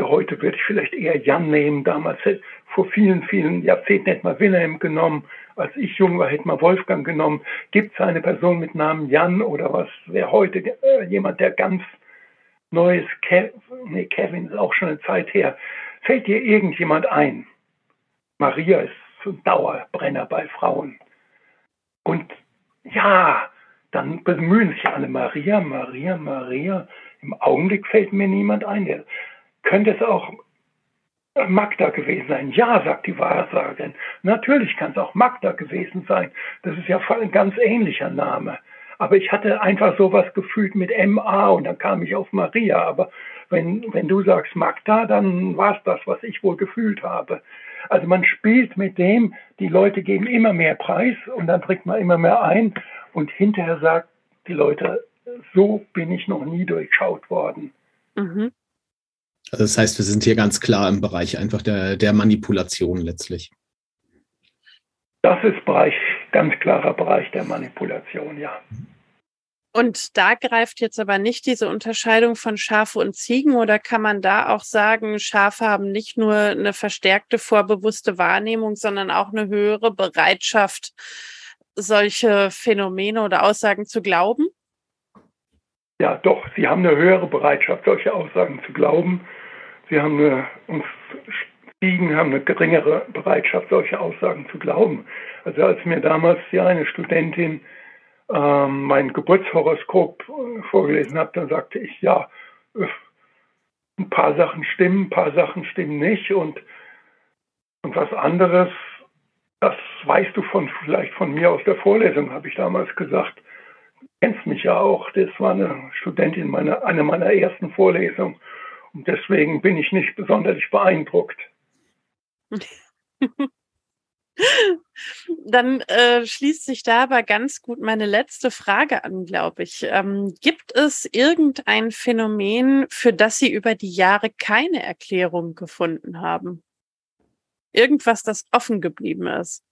heute würde ich vielleicht eher Jan nehmen, damals vor vielen, vielen Jahrzehnten hätte man Wilhelm genommen, als ich jung war, hätte man Wolfgang genommen. Gibt es eine Person mit Namen Jan oder was wäre heute äh, jemand, der ganz Neues, Kev nee, Kevin ist auch schon eine Zeit her. Fällt dir irgendjemand ein? Maria ist ein Dauerbrenner bei Frauen. Und ja, dann bemühen sich alle Maria, Maria, Maria. Im Augenblick fällt mir niemand ein. Könnte es auch Magda gewesen sein? Ja, sagt die Wahrsagerin. Natürlich kann es auch Magda gewesen sein. Das ist ja ein ganz ähnlicher Name. Aber ich hatte einfach sowas gefühlt mit MA und dann kam ich auf Maria. Aber wenn, wenn du sagst Magda, dann war es das, was ich wohl gefühlt habe. Also man spielt mit dem, die Leute geben immer mehr Preis und dann trägt man immer mehr ein und hinterher sagt die Leute, so bin ich noch nie durchschaut worden. Mhm. Also das heißt, wir sind hier ganz klar im Bereich einfach der, der Manipulation letztlich. Das ist Bereich, ganz klarer Bereich der Manipulation, ja. Und da greift jetzt aber nicht diese Unterscheidung von Schafe und Ziegen oder kann man da auch sagen, Schafe haben nicht nur eine verstärkte vorbewusste Wahrnehmung, sondern auch eine höhere Bereitschaft, solche Phänomene oder Aussagen zu glauben? Ja, doch, sie haben eine höhere Bereitschaft, solche Aussagen zu glauben. Sie haben eine, uns Ziegen haben eine geringere Bereitschaft, solche Aussagen zu glauben. Also als mir damals ja eine Studentin ähm, mein Geburtshoroskop äh, vorgelesen hat, dann sagte ich, ja, äh, ein paar Sachen stimmen, ein paar Sachen stimmen nicht und, und was anderes, das weißt du von vielleicht von mir aus der Vorlesung, habe ich damals gesagt. Du kennst mich ja auch. Das war eine Studentin, meine, eine meiner ersten Vorlesungen. Und deswegen bin ich nicht besonders beeindruckt. (laughs) (laughs) Dann äh, schließt sich da aber ganz gut meine letzte Frage an, glaube ich. Ähm, gibt es irgendein Phänomen, für das Sie über die Jahre keine Erklärung gefunden haben? Irgendwas, das offen geblieben ist?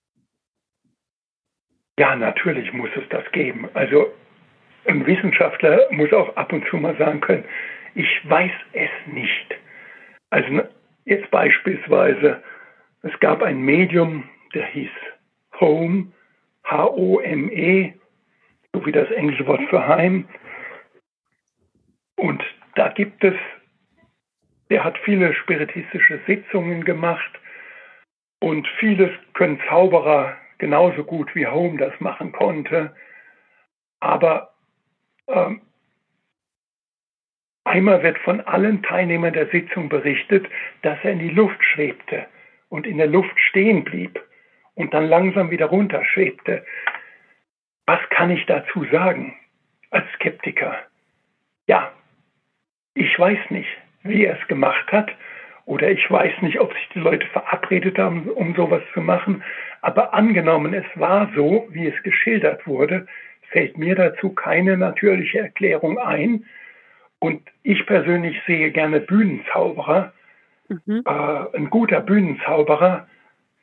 Ja, natürlich muss es das geben. Also ein Wissenschaftler muss auch ab und zu mal sagen können, ich weiß es nicht. Also jetzt beispielsweise, es gab ein Medium, der hieß Home, H-O-M-E, so wie das englische Wort für Heim. Und da gibt es, der hat viele spiritistische Sitzungen gemacht und vieles können Zauberer genauso gut wie Home das machen konnte. Aber ähm, einmal wird von allen Teilnehmern der Sitzung berichtet, dass er in die Luft schwebte und in der Luft stehen blieb und dann langsam wieder runterschwebte. Was kann ich dazu sagen als Skeptiker? Ja, ich weiß nicht, wie er es gemacht hat oder ich weiß nicht, ob sich die Leute verabredet haben, um sowas zu machen, aber angenommen, es war so, wie es geschildert wurde, fällt mir dazu keine natürliche Erklärung ein. Und ich persönlich sehe gerne Bühnenzauberer. Mhm. Äh, ein guter Bühnenzauberer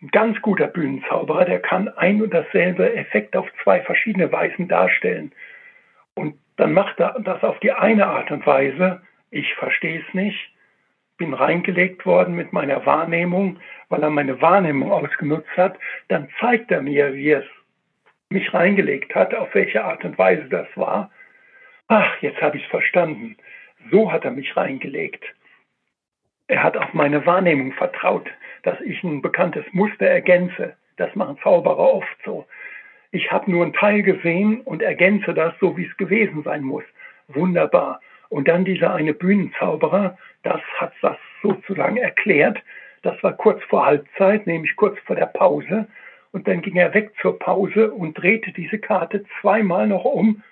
ein ganz guter Bühnenzauberer, der kann ein und dasselbe Effekt auf zwei verschiedene Weisen darstellen. Und dann macht er das auf die eine Art und Weise, ich verstehe es nicht, bin reingelegt worden mit meiner Wahrnehmung, weil er meine Wahrnehmung ausgenutzt hat, dann zeigt er mir, wie es mich reingelegt hat, auf welche Art und Weise das war. Ach, jetzt habe ich es verstanden. So hat er mich reingelegt. Er hat auf meine Wahrnehmung vertraut. Dass ich ein bekanntes Muster ergänze. Das machen Zauberer oft so. Ich habe nur einen Teil gesehen und ergänze das so, wie es gewesen sein muss. Wunderbar. Und dann dieser eine Bühnenzauberer, das hat das sozusagen erklärt. Das war kurz vor Halbzeit, nämlich kurz vor der Pause. Und dann ging er weg zur Pause und drehte diese Karte zweimal noch um.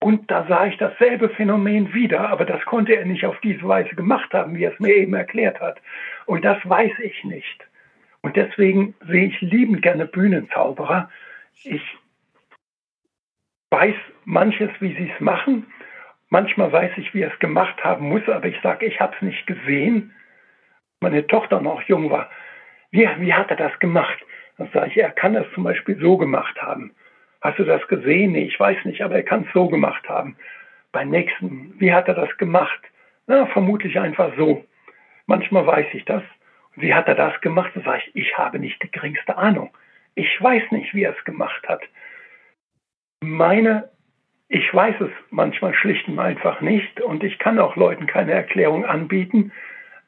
Und da sah ich dasselbe Phänomen wieder, aber das konnte er nicht auf diese Weise gemacht haben, wie er es mir eben erklärt hat. Und das weiß ich nicht. Und deswegen sehe ich liebend gerne Bühnenzauberer. Ich weiß manches, wie sie es machen. Manchmal weiß ich, wie er es gemacht haben muss, aber ich sage, ich habe es nicht gesehen. Meine Tochter noch jung war. Wie, wie hat er das gemacht? Dann sage ich, er kann das zum Beispiel so gemacht haben. Hast du das gesehen? Nee, ich weiß nicht, aber er kann es so gemacht haben. Beim nächsten, wie hat er das gemacht? Na, vermutlich einfach so. Manchmal weiß ich das. Wie hat er das gemacht? Dann sage ich, ich habe nicht die geringste Ahnung. Ich weiß nicht, wie er es gemacht hat. Meine, ich weiß es manchmal schlicht und einfach nicht und ich kann auch Leuten keine Erklärung anbieten,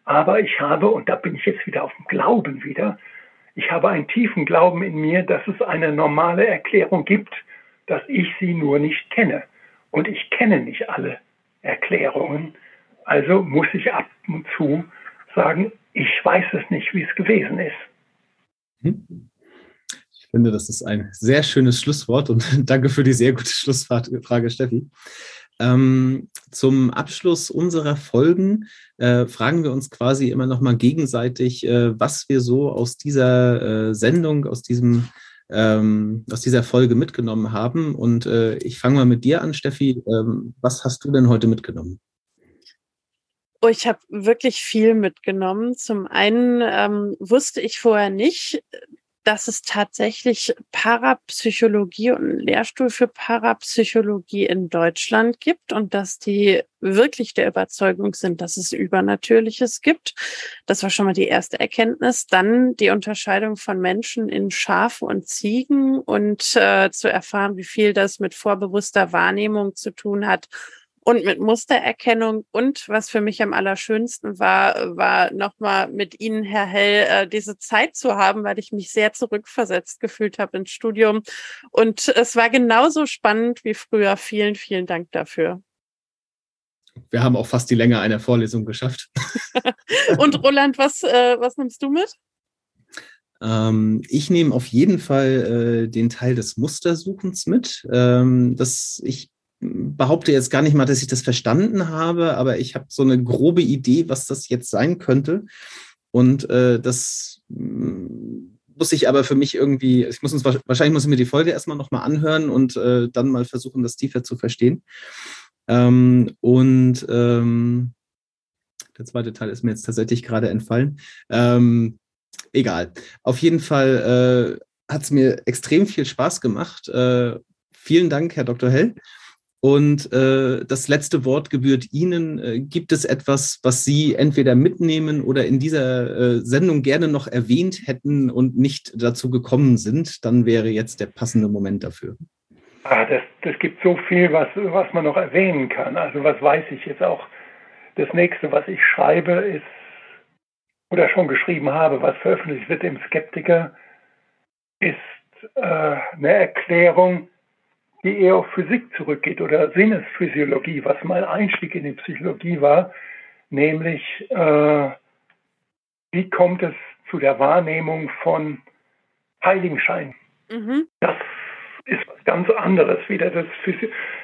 aber ich habe, und da bin ich jetzt wieder auf dem Glauben wieder, ich habe einen tiefen Glauben in mir, dass es eine normale Erklärung gibt, dass ich sie nur nicht kenne. Und ich kenne nicht alle Erklärungen. Also muss ich ab und zu sagen, ich weiß es nicht, wie es gewesen ist. Hm. Ich finde, das ist ein sehr schönes Schlusswort und (laughs) danke für die sehr gute Schlussfrage, Steffi. Ähm, zum Abschluss unserer Folgen äh, fragen wir uns quasi immer noch mal gegenseitig, äh, was wir so aus dieser äh, Sendung, aus diesem ähm, aus dieser Folge mitgenommen haben. Und äh, ich fange mal mit dir an, Steffi. Ähm, was hast du denn heute mitgenommen? Oh, ich habe wirklich viel mitgenommen. Zum einen ähm, wusste ich vorher nicht, dass es tatsächlich Parapsychologie und einen Lehrstuhl für Parapsychologie in Deutschland gibt und dass die wirklich der Überzeugung sind, dass es Übernatürliches gibt. Das war schon mal die erste Erkenntnis. Dann die Unterscheidung von Menschen in Schafe und Ziegen und äh, zu erfahren, wie viel das mit vorbewusster Wahrnehmung zu tun hat und mit Mustererkennung. Und was für mich am allerschönsten war, war nochmal mit Ihnen, Herr Hell, äh, diese Zeit zu haben, weil ich mich sehr zurückversetzt gefühlt habe ins Studium. Und es war genauso spannend wie früher. Vielen, vielen Dank dafür. Wir haben auch fast die Länge einer Vorlesung geschafft. (laughs) und Roland, was, äh, was nimmst du mit? Ähm, ich nehme auf jeden Fall äh, den Teil des Mustersuchens mit. Ähm, das, ich behaupte jetzt gar nicht mal, dass ich das verstanden habe, aber ich habe so eine grobe Idee, was das jetzt sein könnte. Und äh, das mm, muss ich aber für mich irgendwie, ich muss uns wahrscheinlich muss ich mir die Folge erstmal nochmal anhören und äh, dann mal versuchen, das tiefer zu verstehen. Ähm, und ähm, der zweite Teil ist mir jetzt tatsächlich gerade entfallen. Ähm, egal. Auf jeden Fall äh, hat es mir extrem viel Spaß gemacht. Äh, vielen Dank, Herr Dr. Hell. Und äh, das letzte Wort gebührt Ihnen. Äh, gibt es etwas, was Sie entweder mitnehmen oder in dieser äh, Sendung gerne noch erwähnt hätten und nicht dazu gekommen sind? Dann wäre jetzt der passende Moment dafür. Ah, das, das gibt so viel, was, was man noch erwähnen kann. Also was weiß ich jetzt auch. Das nächste, was ich schreibe, ist oder schon geschrieben habe, was veröffentlicht wird im Skeptiker, ist äh, eine Erklärung die eher auf Physik zurückgeht oder Sinnesphysiologie, was mein Einstieg in die Psychologie war, nämlich äh, wie kommt es zu der Wahrnehmung von Heiligenschein. Mhm. Das ist was ganz anderes wieder. Das,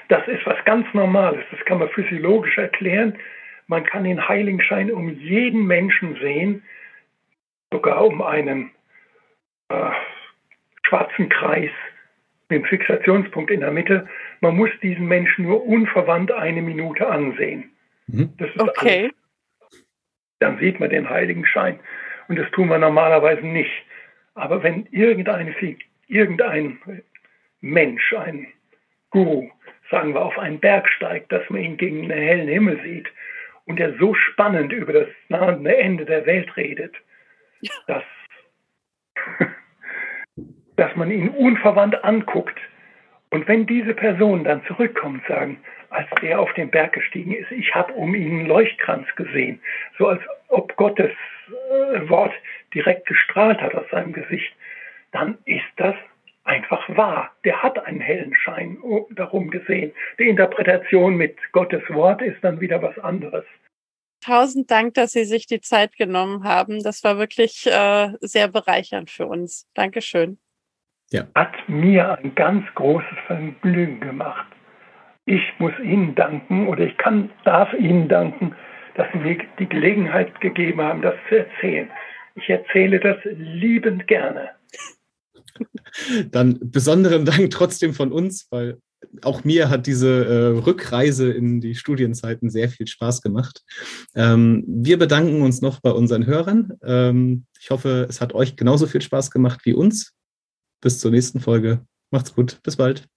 das ist was ganz Normales. Das kann man physiologisch erklären. Man kann den Heiligenschein um jeden Menschen sehen, sogar um einen äh, schwarzen Kreis dem Fixationspunkt in der Mitte. Man muss diesen Menschen nur unverwandt eine Minute ansehen. Mhm. okay. Alles. Dann sieht man den heiligen Schein. Und das tun wir normalerweise nicht. Aber wenn irgendeine, irgendein Mensch, ein Guru, sagen wir, auf einen Berg steigt, dass man ihn gegen den hellen Himmel sieht und er so spannend über das nahende Ende der Welt redet, ja. dass (laughs) dass man ihn unverwandt anguckt. Und wenn diese Personen dann zurückkommen und sagen, als er auf den Berg gestiegen ist, ich habe um ihn einen Leuchtkranz gesehen, so als ob Gottes äh, Wort direkt gestrahlt hat aus seinem Gesicht, dann ist das einfach wahr. Der hat einen hellen Schein darum gesehen. Die Interpretation mit Gottes Wort ist dann wieder was anderes. Tausend Dank, dass Sie sich die Zeit genommen haben. Das war wirklich äh, sehr bereichernd für uns. Dankeschön. Ja. Hat mir ein ganz großes Vergnügen gemacht. Ich muss Ihnen danken oder ich kann, darf Ihnen danken, dass Sie mir die Gelegenheit gegeben haben, das zu erzählen. Ich erzähle das liebend gerne. (laughs) Dann besonderen Dank trotzdem von uns, weil auch mir hat diese äh, Rückreise in die Studienzeiten sehr viel Spaß gemacht. Ähm, wir bedanken uns noch bei unseren Hörern. Ähm, ich hoffe, es hat euch genauso viel Spaß gemacht wie uns. Bis zur nächsten Folge. Macht's gut. Bis bald.